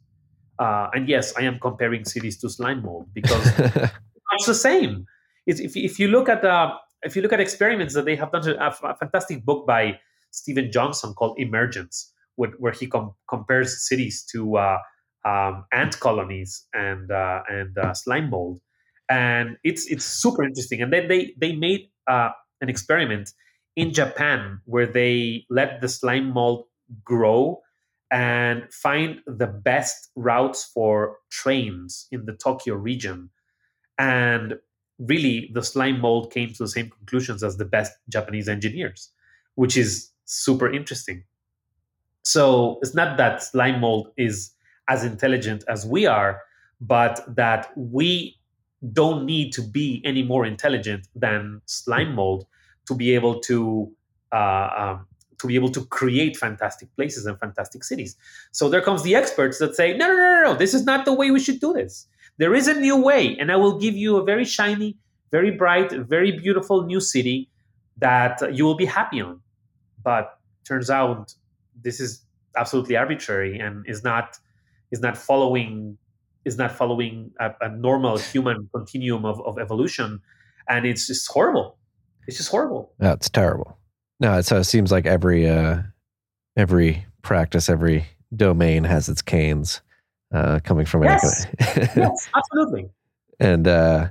Uh, and yes, I am comparing cities to slime mold because it's the same. It's, if, if you look at uh, if you look at experiments that they have done, a, a fantastic book by Steven Johnson called Emergence, where, he com- compares cities to uh, um, ant colonies and uh, and uh, slime mold, and it's it's super interesting. And then they they made uh, an experiment in Japan where they let the slime mold grow and find the best routes for trains in the Tokyo region. And really, the slime mold came to the same conclusions as the best Japanese engineers, which is super interesting. So it's not that slime mold is as intelligent as we are, but that we don't need to be any more intelligent than slime mold to be able to uh, um, to be able to create fantastic places and fantastic cities. So there comes the experts that say, no, no, no, no, no, this is not the way we should do this. There is a new way, and I will give you a very shiny, very bright, very beautiful new city that you will be happy on. But turns out this is absolutely arbitrary and is not is not following is not following a, a normal human continuum of, of evolution, and it's just horrible. It's just horrible. That's terrible. No, so it seems like every uh, every practice, every domain has its Keynes uh, coming from yes. it. yes, absolutely. And uh,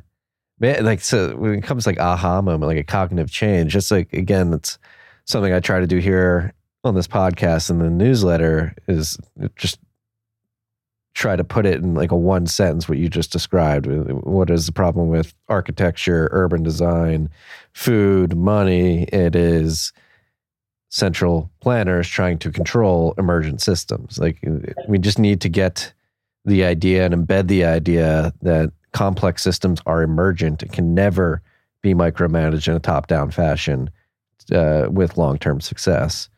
man, like so, when it comes like aha moment, like a cognitive change, just like again, it's something I try to do here on this podcast and the newsletter is just try to put it in like a one sentence what you just described. What is the problem with architecture urban design food money? It is central planners trying to control emergent systems. Like we just need to get the idea and embed the idea that complex systems are emergent. And can never be micromanaged in a top down fashion uh, with long term success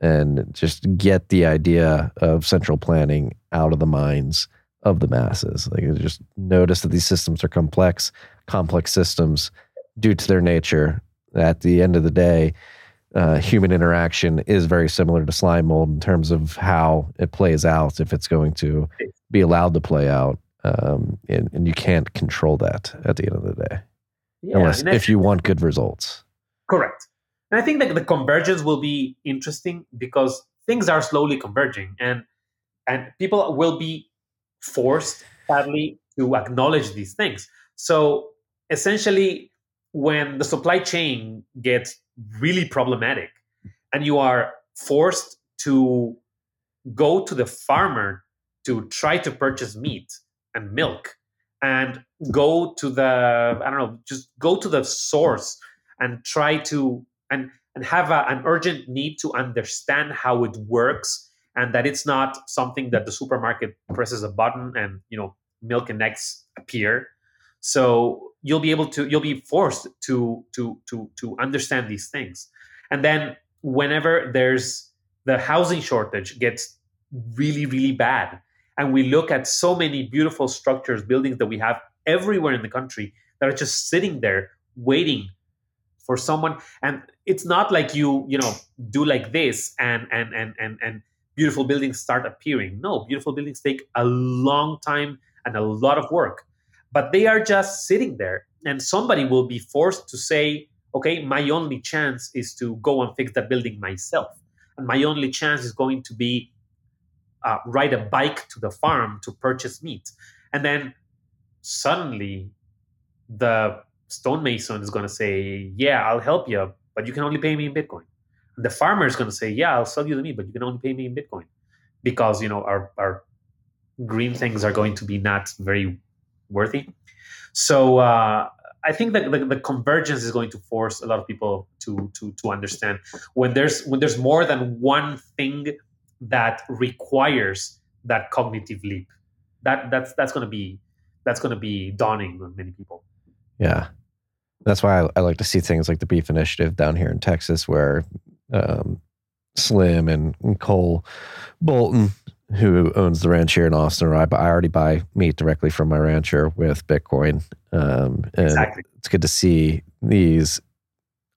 and just get the idea of central planning out of the minds of the masses. Like just notice that these systems are complex, complex systems due to their nature. At the end of the day, uh, human interaction is very similar to slime mold in terms of how it plays out if it's going to be allowed to play out. Um, and, and, you can't control that at the end of the day, yeah, unless if you want good results. Correct. And I think that the convergence will be interesting because things are slowly converging and and people will be forced sadly to acknowledge these things. So essentially when the supply chain gets really problematic and you are forced to go to the farmer to try to purchase meat and milk and go to the i don't know just go to the source and try to and and have a, an urgent need to understand how it works and that it's not something that the supermarket presses a button and you know milk and eggs appear. So you'll be able to you'll be forced to to to to understand these things. And then whenever there's the housing shortage gets really really bad and we look at so many beautiful structures buildings that we have everywhere in the country that are just sitting there waiting for someone and it's not like you you know do like this and and and and and beautiful buildings start appearing. No beautiful buildings take a long time and a lot of work but they are just sitting there and somebody will be forced to say okay my only chance is to go and fix that building myself and my only chance is going to be uh, ride a bike to the farm to purchase meat. And then suddenly the stonemason is going to say, "Yeah, I'll help you, but you can only pay me in Bitcoin." And the farmer is going to say, "Yeah, I'll sell you the meat, but you can only pay me in Bitcoin," because you know our our green things are going to be not very worthy. So uh, I think that the, the, convergence is going to force a lot of people to to to understand when there's when there's more than one thing that requires that cognitive leap. That that's that's going to be that's going to be dawning on many people. Yeah. That's why I, I, like to see things like the Beef Initiative down here in Texas, where um, Slim and, and, Cole Bolton, who owns the ranch here in Austin, I, I already buy meat directly from my rancher with Bitcoin. Um, and exactly. it's good to see these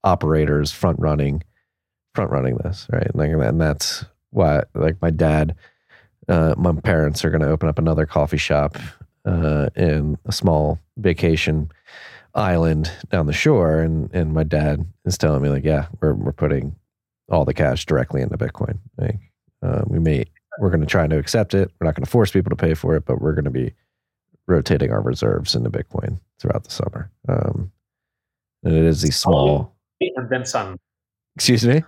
operators front running, front running this, right? Like, and that's why, like, my dad, uh, my parents are going to open up another coffee shop uh, in a small vacation island down the shore, and and my dad is telling me like, yeah, we're we're putting all the cash directly into Bitcoin. Like, uh, we may we're going to try to accept it. We're not going to force people to pay for it, but we're going to be rotating our reserves into Bitcoin throughout the summer. Um, and it is these small. And then suddenly. Excuse me.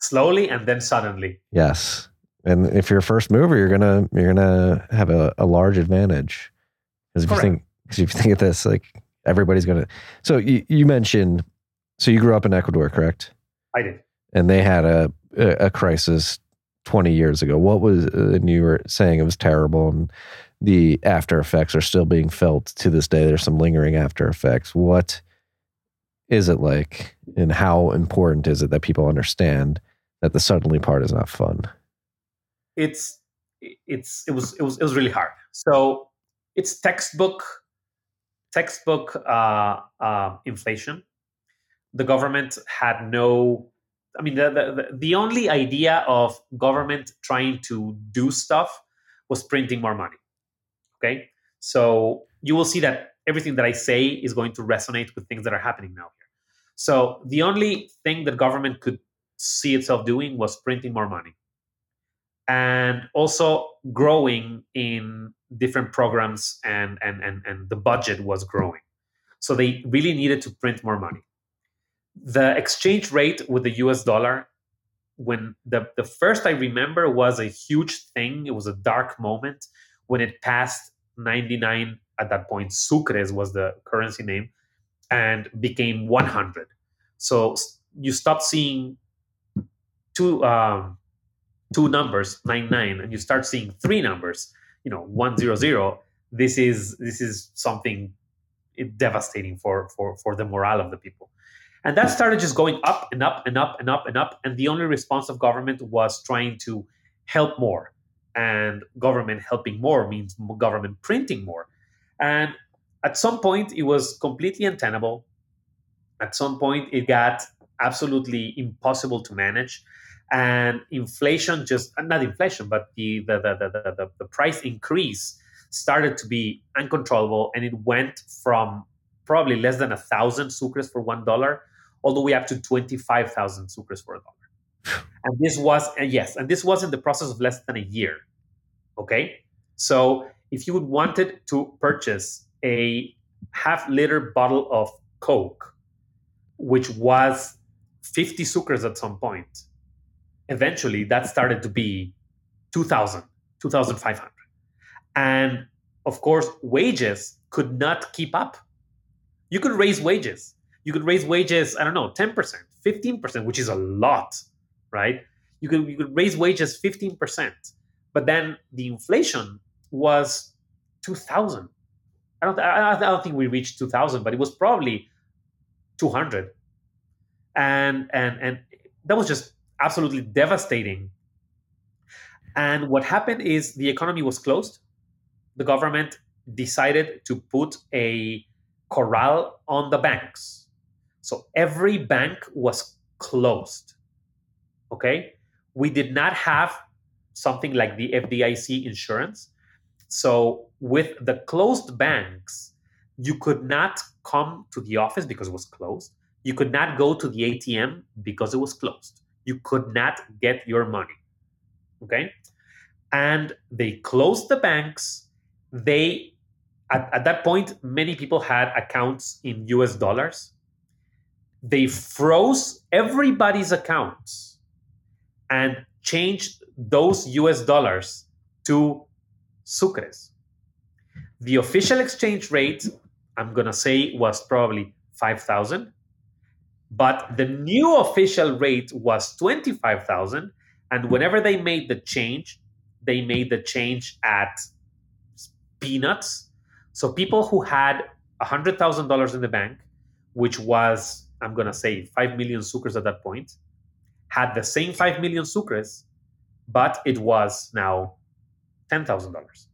Slowly and then suddenly. Yes, and if you're a first mover, you're gonna you're gonna have a, a large advantage. Because if Correct. you think, because if you think of this, like everybody's gonna. So you you mentioned, so you grew up in Ecuador, correct? I did. And they had a a, a crisis 20 years ago. What was uh, and you were saying it was terrible and the after effects are still being felt to this day. There's some lingering after effects. What is it like and how important is it that people understand that the suddenly part is not fun? It's it's it was it was it was really hard. So it's textbook textbook uh, uh, inflation. The government had no. I mean, the, the the only idea of government trying to do stuff was printing more money. Okay, so you will see that everything that I say is going to resonate with things that are happening now here. So the only thing that government could see itself doing was printing more money and also growing in different programs and, and, and, and the budget was growing. So they really needed to print more money. The exchange rate with the US dollar, when the, the first I remember was a huge thing, it was a dark moment when it passed 99 at that point. Sucres was the currency name and became 100. So you stopped seeing two um, two numbers, nine nine, and you start seeing three numbers, you know, one zero zero. This is this is something devastating for for for the morale of the people. And that started just going up and up and up and up and up. And the only response of government was trying to help more. And government helping more means government printing more. And at some point, it was completely untenable. At some point, it got absolutely impossible to manage. And inflation just, uh, not inflation, but the, the, the, the, the, the price increase started to be uncontrollable. And it went from probably less than a thousand sucres for one dollar all the way up to 25,000 sucres for a dollar. And this was, and yes, and this was in the process of less than a year. Okay. So if you would wanted to purchase a half liter bottle of Coke, which was 50 sucres at some point, eventually that started to be 2000, 2500. And of course, wages could not keep up. You could raise wages. You could raise wages, I don't know, 10%, 15%, which is a lot, right? You could, you could raise wages 15%. But then the inflation was 2000 I don't, I don't think we reached 2000 but it was probably 200 and and and that was just absolutely devastating and what happened is the economy was closed the government decided to put a corral on the banks so every bank was closed okay we did not have something like the FDIC insurance. So with the closed banks, you could not come to the office because it was closed. You could not go to the ATM because it was closed. You could not get your money. Okay? And they closed the banks. They at, at that point, many people had accounts in US dollars. They froze everybody's accounts and changed those US dollars to sucres. The official exchange rate, I'm going to say, was probably 5,000. But the new official rate was 25,000. And whenever they made the change, they made the change at peanuts. So people who had $100,000 in the bank, which was, I'm going to say, 5 million sucres at that point, had the same 5 million sucres, but it was now $10,000.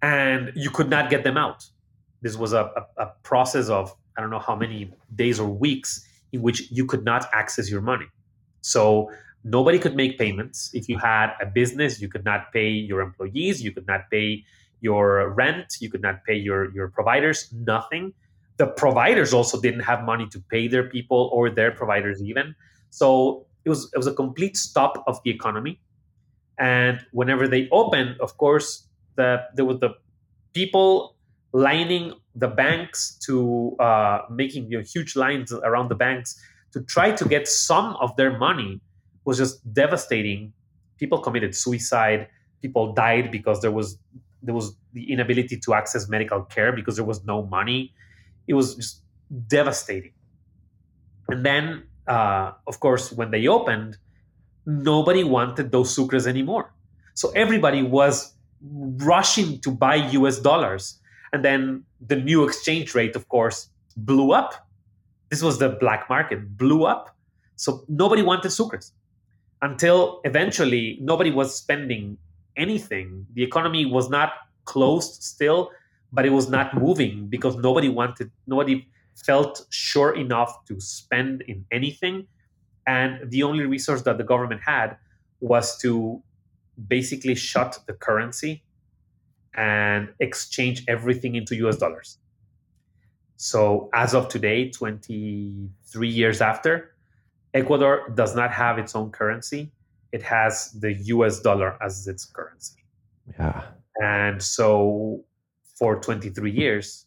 And you could not get them out. This was a, a, a, process of, I don't know how many days or weeks in which you could not access your money. So nobody could make payments. If you had a business, you could not pay your employees, you could not pay your rent, you could not pay your your providers, nothing. The providers also didn't have money to pay their people or their providers even. So it was it was a complete stop of the economy. And whenever they opened, of course, the there was the people lining the banks to uh, making you know, huge lines around the banks to try to get some of their money was just devastating. People committed suicide. People died because there was there was the inability to access medical care because there was no money. It was just devastating. And then, uh, of course, when they opened, nobody wanted those sucres anymore. So everybody was rushing to buy US dollars. And then the new exchange rate, of course, blew up. This was the black market, blew up. So nobody wanted sucres until eventually nobody was spending anything. The economy was not closed still, but it was not moving because nobody wanted, nobody felt sure enough to spend in anything. And the only resource that the government had was to basically shut the currency and exchange everything into US dollars. So, as of today, 23 years after, Ecuador does not have its own currency. It has the US dollar as its currency. Yeah. And so, for 23 years,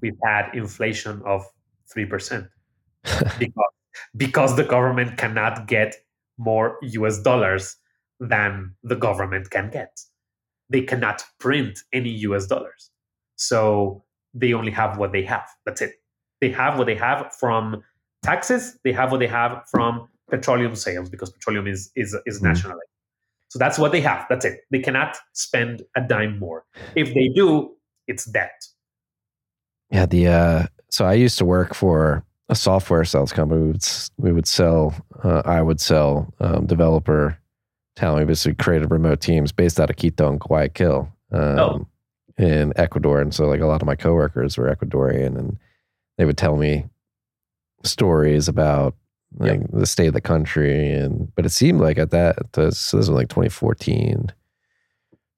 we've had inflation of 3% because, because the government cannot get more US dollars than the government can get. They cannot print any US dollars. So they only have what they have. That's it. They have what they have from taxes, they have what they have from petroleum sales because petroleum is is, is Mm. national. So that's what they have. That's it. They cannot spend a dime more. If they do, it's debt. Yeah, the uh, so I used to work for a software sales company. We would we would sell. Uh, I would sell um, developer talent. We basically created remote teams based out of Quito and Guayaquil um, Oh. in Ecuador, and so like a lot of my coworkers were Ecuadorian, and they would tell me stories about like the state of the country, and but it seemed like at that this, so this was like 2014,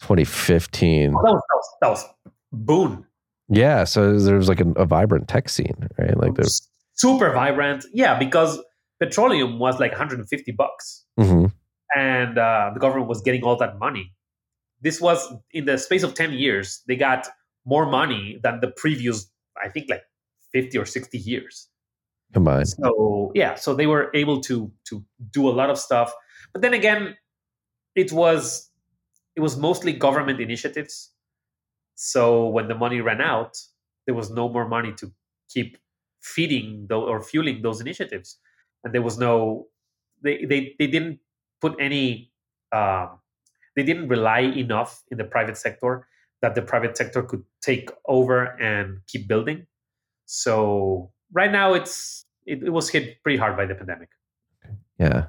2015. That was, that was, that was boon. Yeah, so there was like a, a vibrant tech scene, right? Like there. super vibrant. Yeah, because petroleum was like 150 bucks, Mhm. And uh, the government was getting all that money. This was in the space of 10 years. They got more money than the previous, I think, like 50 or 60 years. combined. So yeah, so they were able to to do a lot of stuff. But then again, it was it was mostly government initiatives. So when the money ran out, there was no more money to keep feeding tho- or fueling those initiatives, and there was no they they they didn't put any um, they didn't rely enough in the private sector that the private sector could take over and keep building. So right now it's it, it was hit pretty hard by the pandemic. Yeah.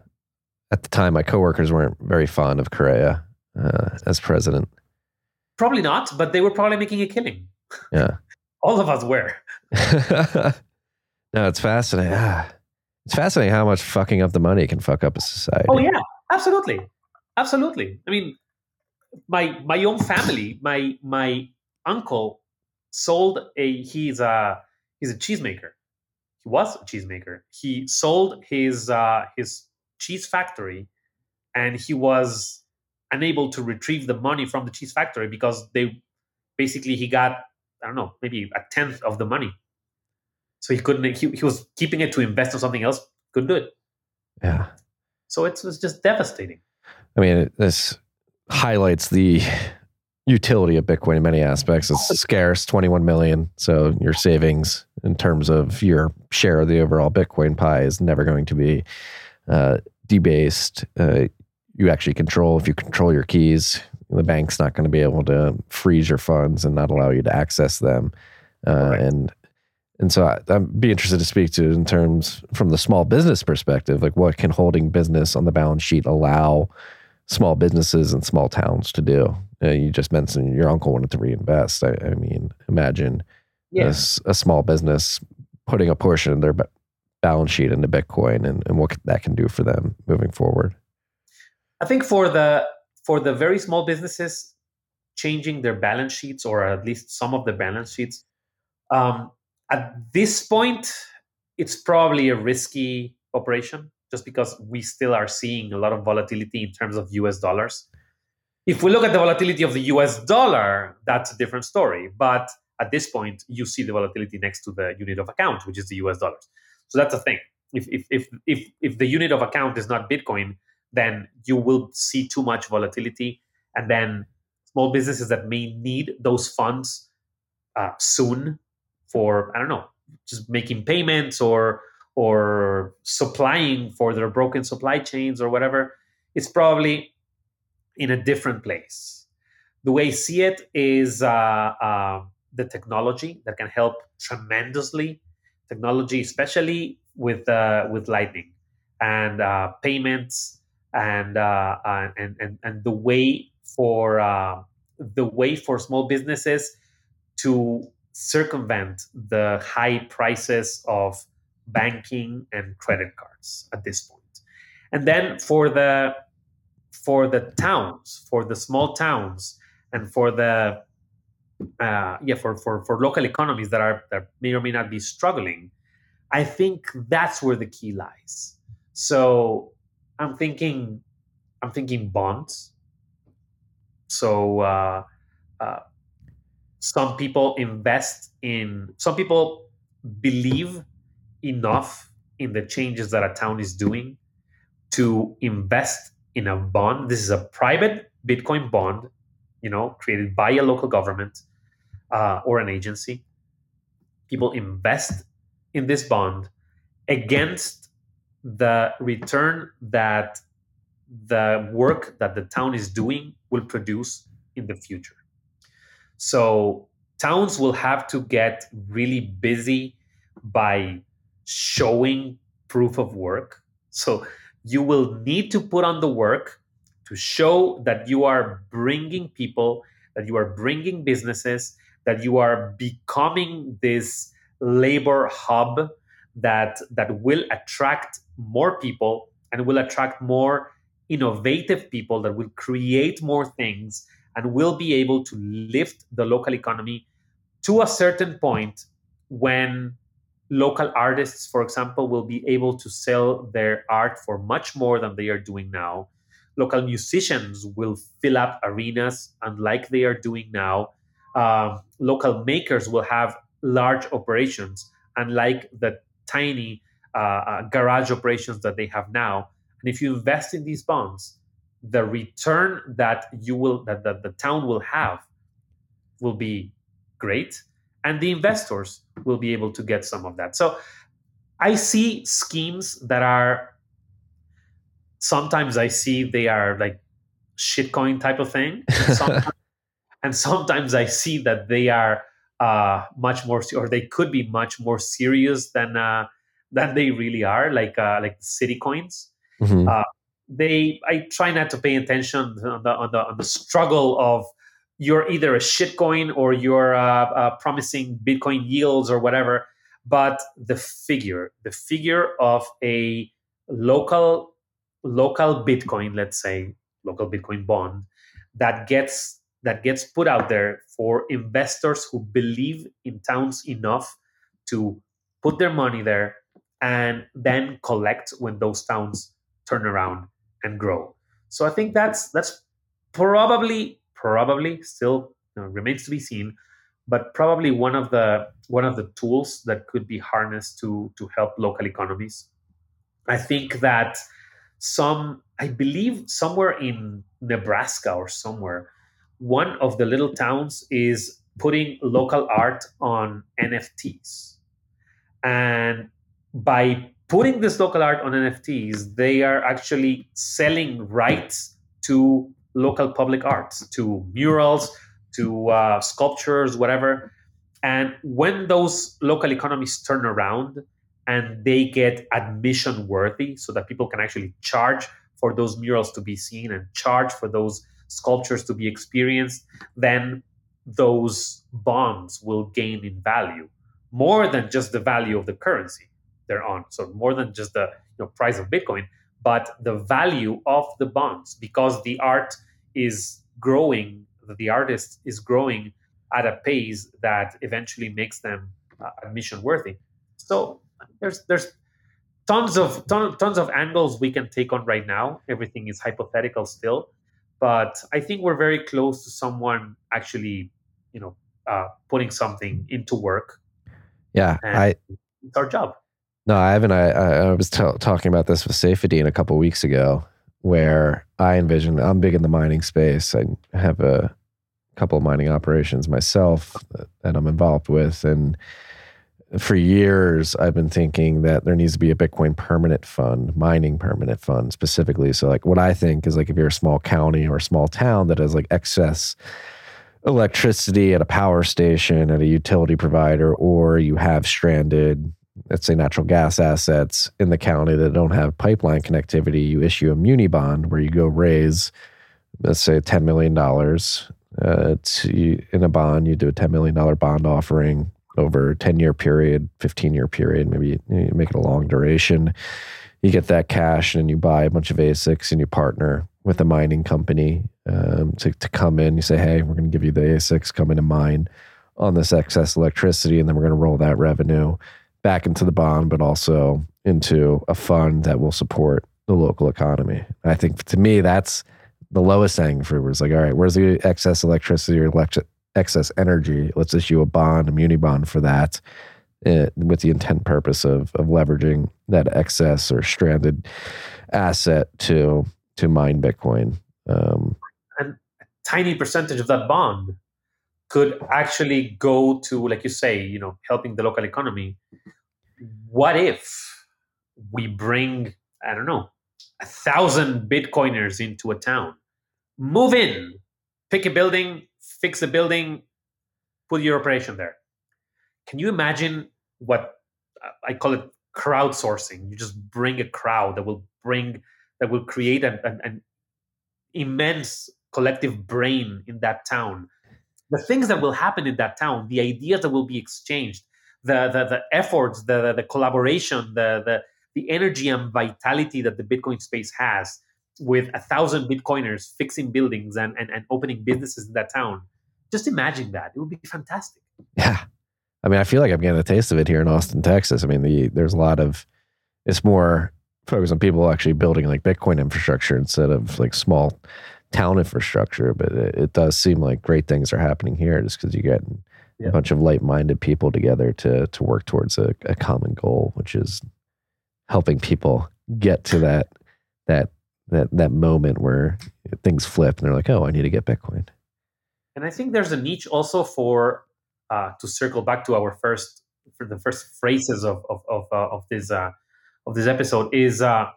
At the time, my coworkers weren't very fond of Correa uh, as president. Probably not, but they were probably making a killing. Yeah. All of us were. no, it's fascinating. Ah, It's fascinating how much fucking up the money can fuck up a society. Oh yeah, absolutely, absolutely. I mean, my my own family, my my uncle sold a he's a he's a cheesemaker. He was a cheesemaker. He sold his uh, his cheese factory, and he was unable to retrieve the money from the cheese factory because they basically he got I don't know maybe a tenth of the money. So he couldn't. He, he was keeping it to invest in something else. Couldn't do it. Yeah. So it's, it's just devastating. I mean, it- this highlights the utility of Bitcoin in many aspects. It's scarce, 21 million. So your savings in terms of your share of the overall Bitcoin pie is never going to be uh, debased. Uh, you actually control, if you control your keys, the bank's not going to be able to freeze your funds and not allow you to access them. Uh, Correct. and and so I, I'd be interested to speak to in terms from the small business perspective, like what can holding business on the balance sheet allow small businesses and small towns to do? Uh, you just mentioned your uncle wanted to reinvest. I, I mean, imagine a small business putting a portion of their ba- balance sheet into Bitcoin and, and what that can do for them moving forward. I think for the for the very small businesses, changing their balance sheets or at least some of the balance sheets. Um, at this point, it's probably a risky operation just because we still are seeing a lot of volatility in terms of US dollars. If we look at the volatility of the US dollar, that's a different story. But at this point, you see the volatility next to the unit of account, which is the US dollars. So that's a thing. If, if, if, if, if the unit of account is not Bitcoin, then you will see too much volatility. And then small businesses that may need those funds uh, soon for, I don't know, just making payments or or supplying for their broken supply chains or whatever, it's probably in a different place. The way I see it is uh, uh, the technology that can help tremendously. Technology, especially with uh, with Lightning and uh, payments and, uh, uh, and and and the way for the way for small businesses to circumvent the high prices of banking and credit cards at this point. And then for the for the towns, for the small towns, and for the uh, yeah for, for for local economies that are that may or may not be struggling, I think that's where the key lies. So I'm thinking I'm thinking bonds. So uh, uh, some people invest in some people believe enough in the changes that a town is doing to invest in a bond. This is a private Bitcoin bond, you know, created by a local government uh, or an agency. People invest in this bond against the return that the work that the town is doing will produce in the future. So towns will have to get really busy by showing proof of work. So you will need to put on the work to show that you are bringing people, that you are bringing businesses, that you are becoming this labor hub that that will attract more people and will attract more innovative people that will create more things and will be able to lift the local economy to a certain point when local artists, for example, will be able to sell their art for much more than they are doing now. Local musicians will fill up arenas unlike they are doing now. Uh, local makers will have large operations, unlike the tiny uh, uh, garage operations that they have now. And if you invest in these bonds, the return that you will that, that the town will have will be great and the investors will be able to get some of that. So I see schemes that are sometimes I see they are like shitcoin type of thing. And sometimes, and sometimes I see that they are uh, much more, or they could be much more serious than uh, than they really are, like uh, like city coins. Mm-hmm. They, I try not to pay attention on the on the on the struggle of you're either a shitcoin or you're uh, uh, promising Bitcoin yields or whatever. But the figure, the figure of a local local Bitcoin, let's say local Bitcoin bond, that gets that gets put out there for investors who believe in towns enough to put their money there and then collect when those towns turn around and grow. So I think that's that's probably probably still you know, remains to be seen, but probably one of the one of the tools that could be harnessed to to help local economies. I think that some, I believe, somewhere in Nebraska or somewhere, one of the little towns is putting local art on NFTs, and by putting this local art on NFTs, they are actually selling rights to local public arts, to murals, to uh, sculptures, whatever. And when those local economies turn around and they get admission worthy, so that people can actually charge for those murals to be seen and charge for those sculptures to be experienced, then those bonds will gain in value more than just the value of the currency they're on. So more than just the you know, price of Bitcoin, but the value of the bonds because the art is growing the artist is growing at a pace that eventually makes them uh, admission worthy. So there's there's tons of ton, tons of angles we can take on right now. Everything is hypothetical still, but I think we're very close to someone actually, you know, uh, putting something into work. Yeah, I. It's our job. No, I haven't. I, I was t- talking about this with Saifedean a couple weeks ago, where I envision I'm big in the mining space. I have a couple of mining operations myself that I'm involved with, and for years I've been thinking that there needs to be a Bitcoin permanent fund, mining permanent fund specifically. So, like, what I think is like if you're a small county or a small town that has like excess electricity at a power station at a utility provider, or you have stranded, let's say, natural gas assets in the county that don't have pipeline connectivity, you issue a muni bond where you go raise, let's say, $10 million. Uh, to, in a bond, you do a $10 million bond offering over a 10 year period, 15 year period, maybe you, make it a long duration. You get that cash and you buy a bunch of ASICs and you partner with a mining company um, to, to come in. You say, hey, we're going to give you the ASICs, come in and mine on this excess electricity, and then we're going to roll that revenue back into the bond, but also into a fund that will support the local economy. I think to me, that's the lowest hanging fruit. It's like, all right, where's the excess electricity or electric excess energy? Let's issue a bond, a muni bond for that. Uh, with the intent purpose of of leveraging that excess or stranded asset to to mine Bitcoin. Um, and a tiny percentage of that bond could actually go to, like you say, you know, helping the local economy. What if we bring, I don't know, a thousand Bitcoiners into a town? Move in, pick a building, fix the building, put your operation there. Can you imagine what I call it crowdsourcing? You just bring a crowd that will bring that will create an, an, an immense collective brain in that town. The things that will happen in that town, the ideas that will be exchanged, the the, the efforts, the, the collaboration, the, the the energy and vitality that the Bitcoin space has with a thousand Bitcoiners fixing buildings and, and, and opening businesses in that town. Just imagine that. It would be fantastic. Yeah. I mean, I feel like I'm getting a taste of it here in Austin, Texas. I mean, the, there's a lot of, it's more focus on people actually building like Bitcoin infrastructure instead of like small town infrastructure. But it, it does seem like great things are happening here just because you get a bunch of like-minded people together to to work towards a, a common goal, which is helping people get to that that that that moment where things flip and they're like, oh, I need to get Bitcoin. And I think there's a niche also for uh, to circle back to our first for the first phrases of of of, uh, of this uh, of this episode is uh,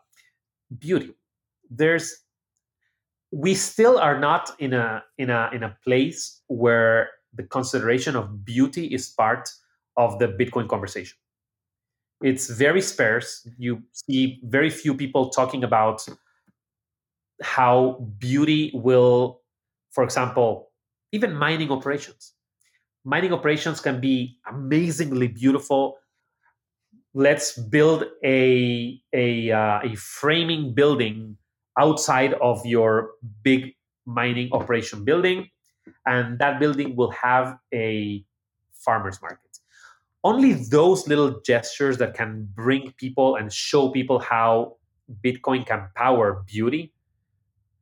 beauty. There's we still are not in a in a in a place where the consideration of beauty is part of the Bitcoin conversation. It's very sparse. You see very few people talking about how beauty will, for example, even mining operations. Mining operations can be amazingly beautiful let's build a a, uh, a framing building outside of your big mining operation building and that building will have a farmers market. Only those little gestures that can bring people and show people how bitcoin can power beauty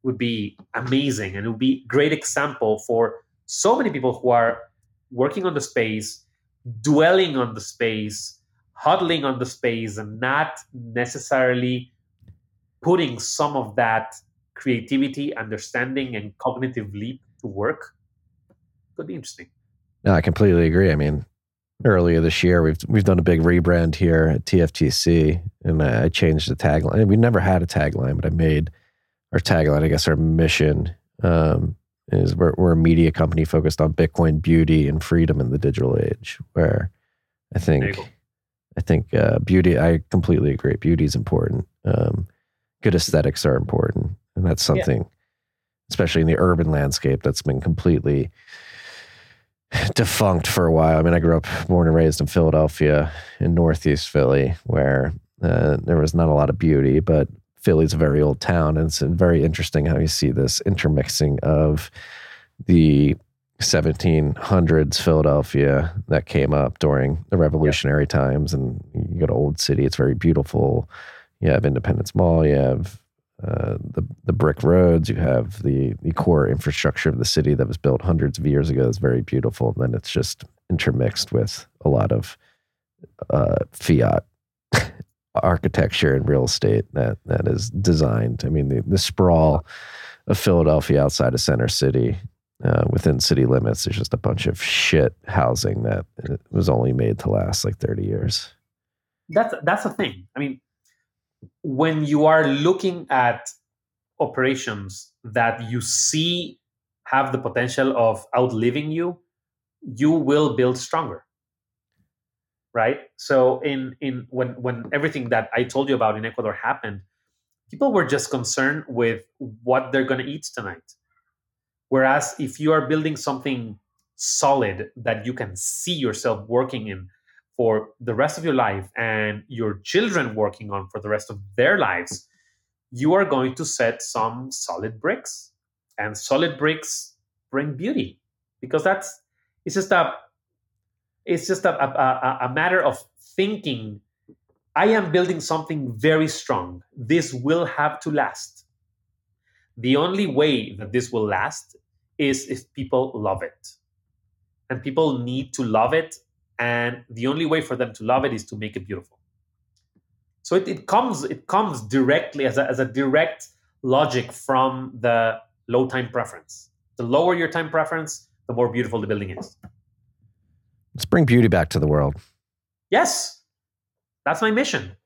would be amazing and it would be a great example for so many people who are working on the space dwelling on the space huddling on the space and not necessarily putting some of that creativity, understanding, and cognitive leap to work could be interesting. No, I completely agree. I mean, earlier this year we've we've done a big rebrand here at TFTC, and I changed the tagline. We never had a tagline, but I made our tagline. I guess our mission um, is we're, we're a media company focused on Bitcoin, beauty, and freedom in the digital age. Where I think I think uh, beauty. I completely agree. Beauty is important. Um, good aesthetics are important, and that's something, yeah. Especially in the urban landscape, that's been completely defunct for a while. I mean, I grew up, born and raised in Philadelphia, in Northeast Philly, where uh, there was not a lot of beauty, but Philly's a very old town, and it's very interesting how you see this intermixing of the 1700s Philadelphia that came up during the revolutionary times. And you go to Old City, it's very beautiful. You have Independence Mall, you have uh, the the brick roads, you have the the core infrastructure of the city that was built hundreds of years ago. It's very beautiful. And then it's just intermixed with a lot of uh, fiat architecture and real estate that that is designed. I mean, the, the sprawl of Philadelphia outside of center city, uh, within city limits, there's just a bunch of shit housing that was only made to last like 30 years. That's that's the thing. I mean, when you are looking at operations that you see have the potential of outliving you, you will build stronger. Right? So in in when when everything that I told you about in Ecuador happened, people were just concerned with what they're going to eat tonight. Whereas if you are building something solid that you can see yourself working in for the rest of your life and your children working on for the rest of their lives, you are going to set some solid bricks. And solid bricks bring beauty because that's it's just a it's just a, a, a matter of thinking i am building something very strong. This will have to last. The only way that this will last is if people love it. And people need to love it and the only way for them to love it is to make it beautiful so it, it comes it comes directly as a, as a direct logic from the low time preference the lower your time preference the more beautiful the building is Let's bring beauty back to the world. Yes, that's my mission.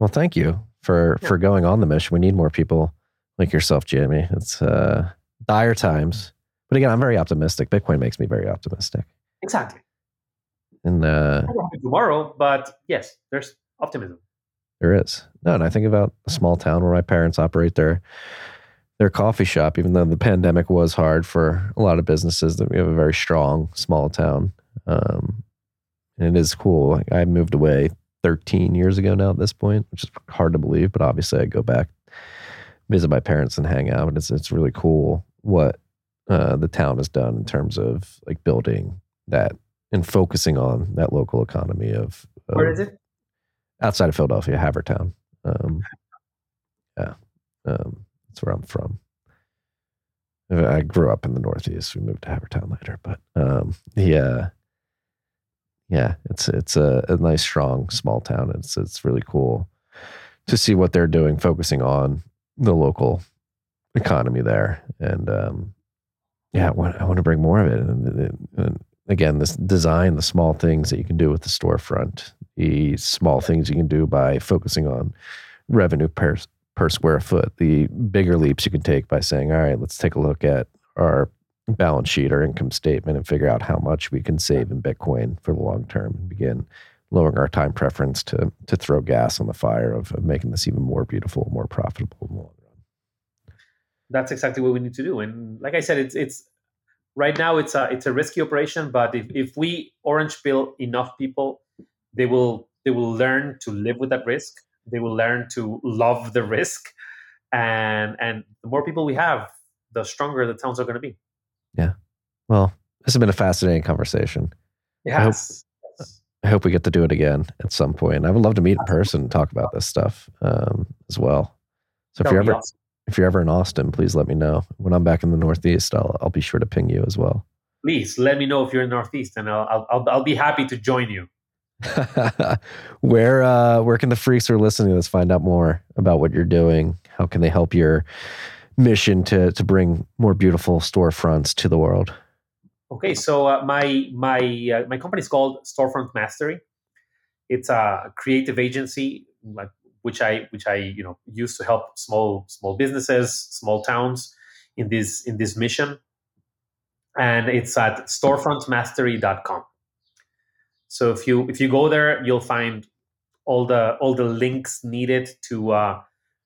Well, thank you for yeah. for going on the mission. We need more people like yourself, Jamie. It's uh, dire times, but again, I'm very optimistic. Bitcoin makes me very optimistic. Exactly. And uh, tomorrow, but yes, there's optimism. There is no, and I think about a small town where my parents operate their their coffee shop. Even though the pandemic was hard for a lot of businesses, that we have a very strong small town um, and it is cool. I moved away 13 years ago now at this point, which is hard to believe, but obviously I go back, visit my parents and hang out. And it's, it's really cool what uh, the town has done in terms of like building that and focusing on that local economy of, of where is it? Outside of Philadelphia, Havertown. Um, yeah, um, that's where I'm from. I grew up in the Northeast. We moved to Havertown later, but um, yeah, yeah, it's it's a, a nice, strong, small town. It's it's really cool to see what they're doing, focusing on the local economy there. And um, yeah, I want, I want to bring more of it. And, and, again, this design, the small things that you can do with the storefront, the small things you can do by focusing on revenue per per square foot, the bigger leaps you can take by saying, all right, let's take a look at our balance sheet or income statement and figure out how much we can save in Bitcoin for the long term and begin lowering our time preference to to throw gas on the fire of, of making this even more beautiful, more profitable in the long run. That's exactly what we need to do. And like I said, it's it's right now it's a it's a risky operation, but if, if we orange pill enough people, they will they will learn to live with that risk. They will learn to love the risk. And and the more people we have, the stronger the towns are going to be. Yeah. Well, this has been a fascinating conversation. Yes. I hope, I hope we get to do it again at some point. I would love to meet in person and talk about this stuff um, as well. So if you're ever awesome. If you're ever in Austin, please let me know. When I'm back in the Northeast, I'll I'll be sure to ping you as well. Please let me know if you're in Northeast, and I'll I'll I'll be happy to join you. where uh, where can the freaks who are listening to this find out more about what you're doing? How can they help your mission to to bring more beautiful storefronts to the world? Okay, so uh, my my uh, my company is called Storefront Mastery. It's a creative agency like which I which I you know use to help small small businesses, small towns in this in this mission. And it's at storefrontmastery.com. So if you if you go there, you'll find all the all the links needed to uh,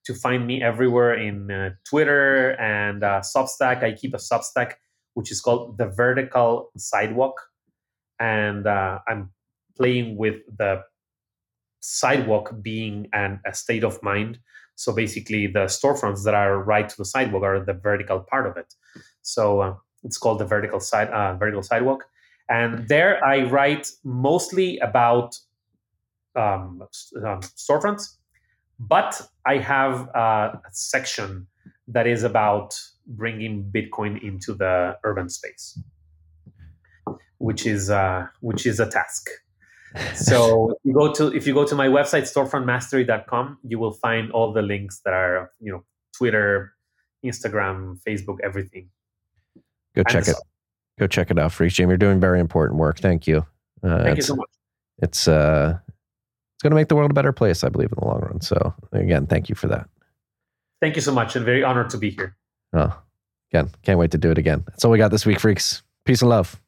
to find me everywhere in uh, Twitter and uh, Substack. I keep a Substack which is called the Vertical Sidewalk, and uh, I'm playing with the sidewalk being an, a state of mind. So basically, the storefronts that are right to the sidewalk are the vertical part of it. So uh, It's called the Vertical Side uh, Vertical Sidewalk, and there I write mostly about um, um, storefronts, but I have a section that is about bringing Bitcoin into the urban space, which is uh, which is a task. So if you go to if you go to my website storefrontmastery.com, you will find all the links that are you know Twitter, Instagram, Facebook, everything. Go check it. Go check it out, Freaks Jim. You're doing very important work. Thank you. Uh, Thank you so much. It's uh, it's going to make the world a better place, I believe, in the long run. So again, thank you for that. Thank you so much, and very honored to be here. Oh, again, can't wait to do it again. That's all we got this week, freaks. Peace and love.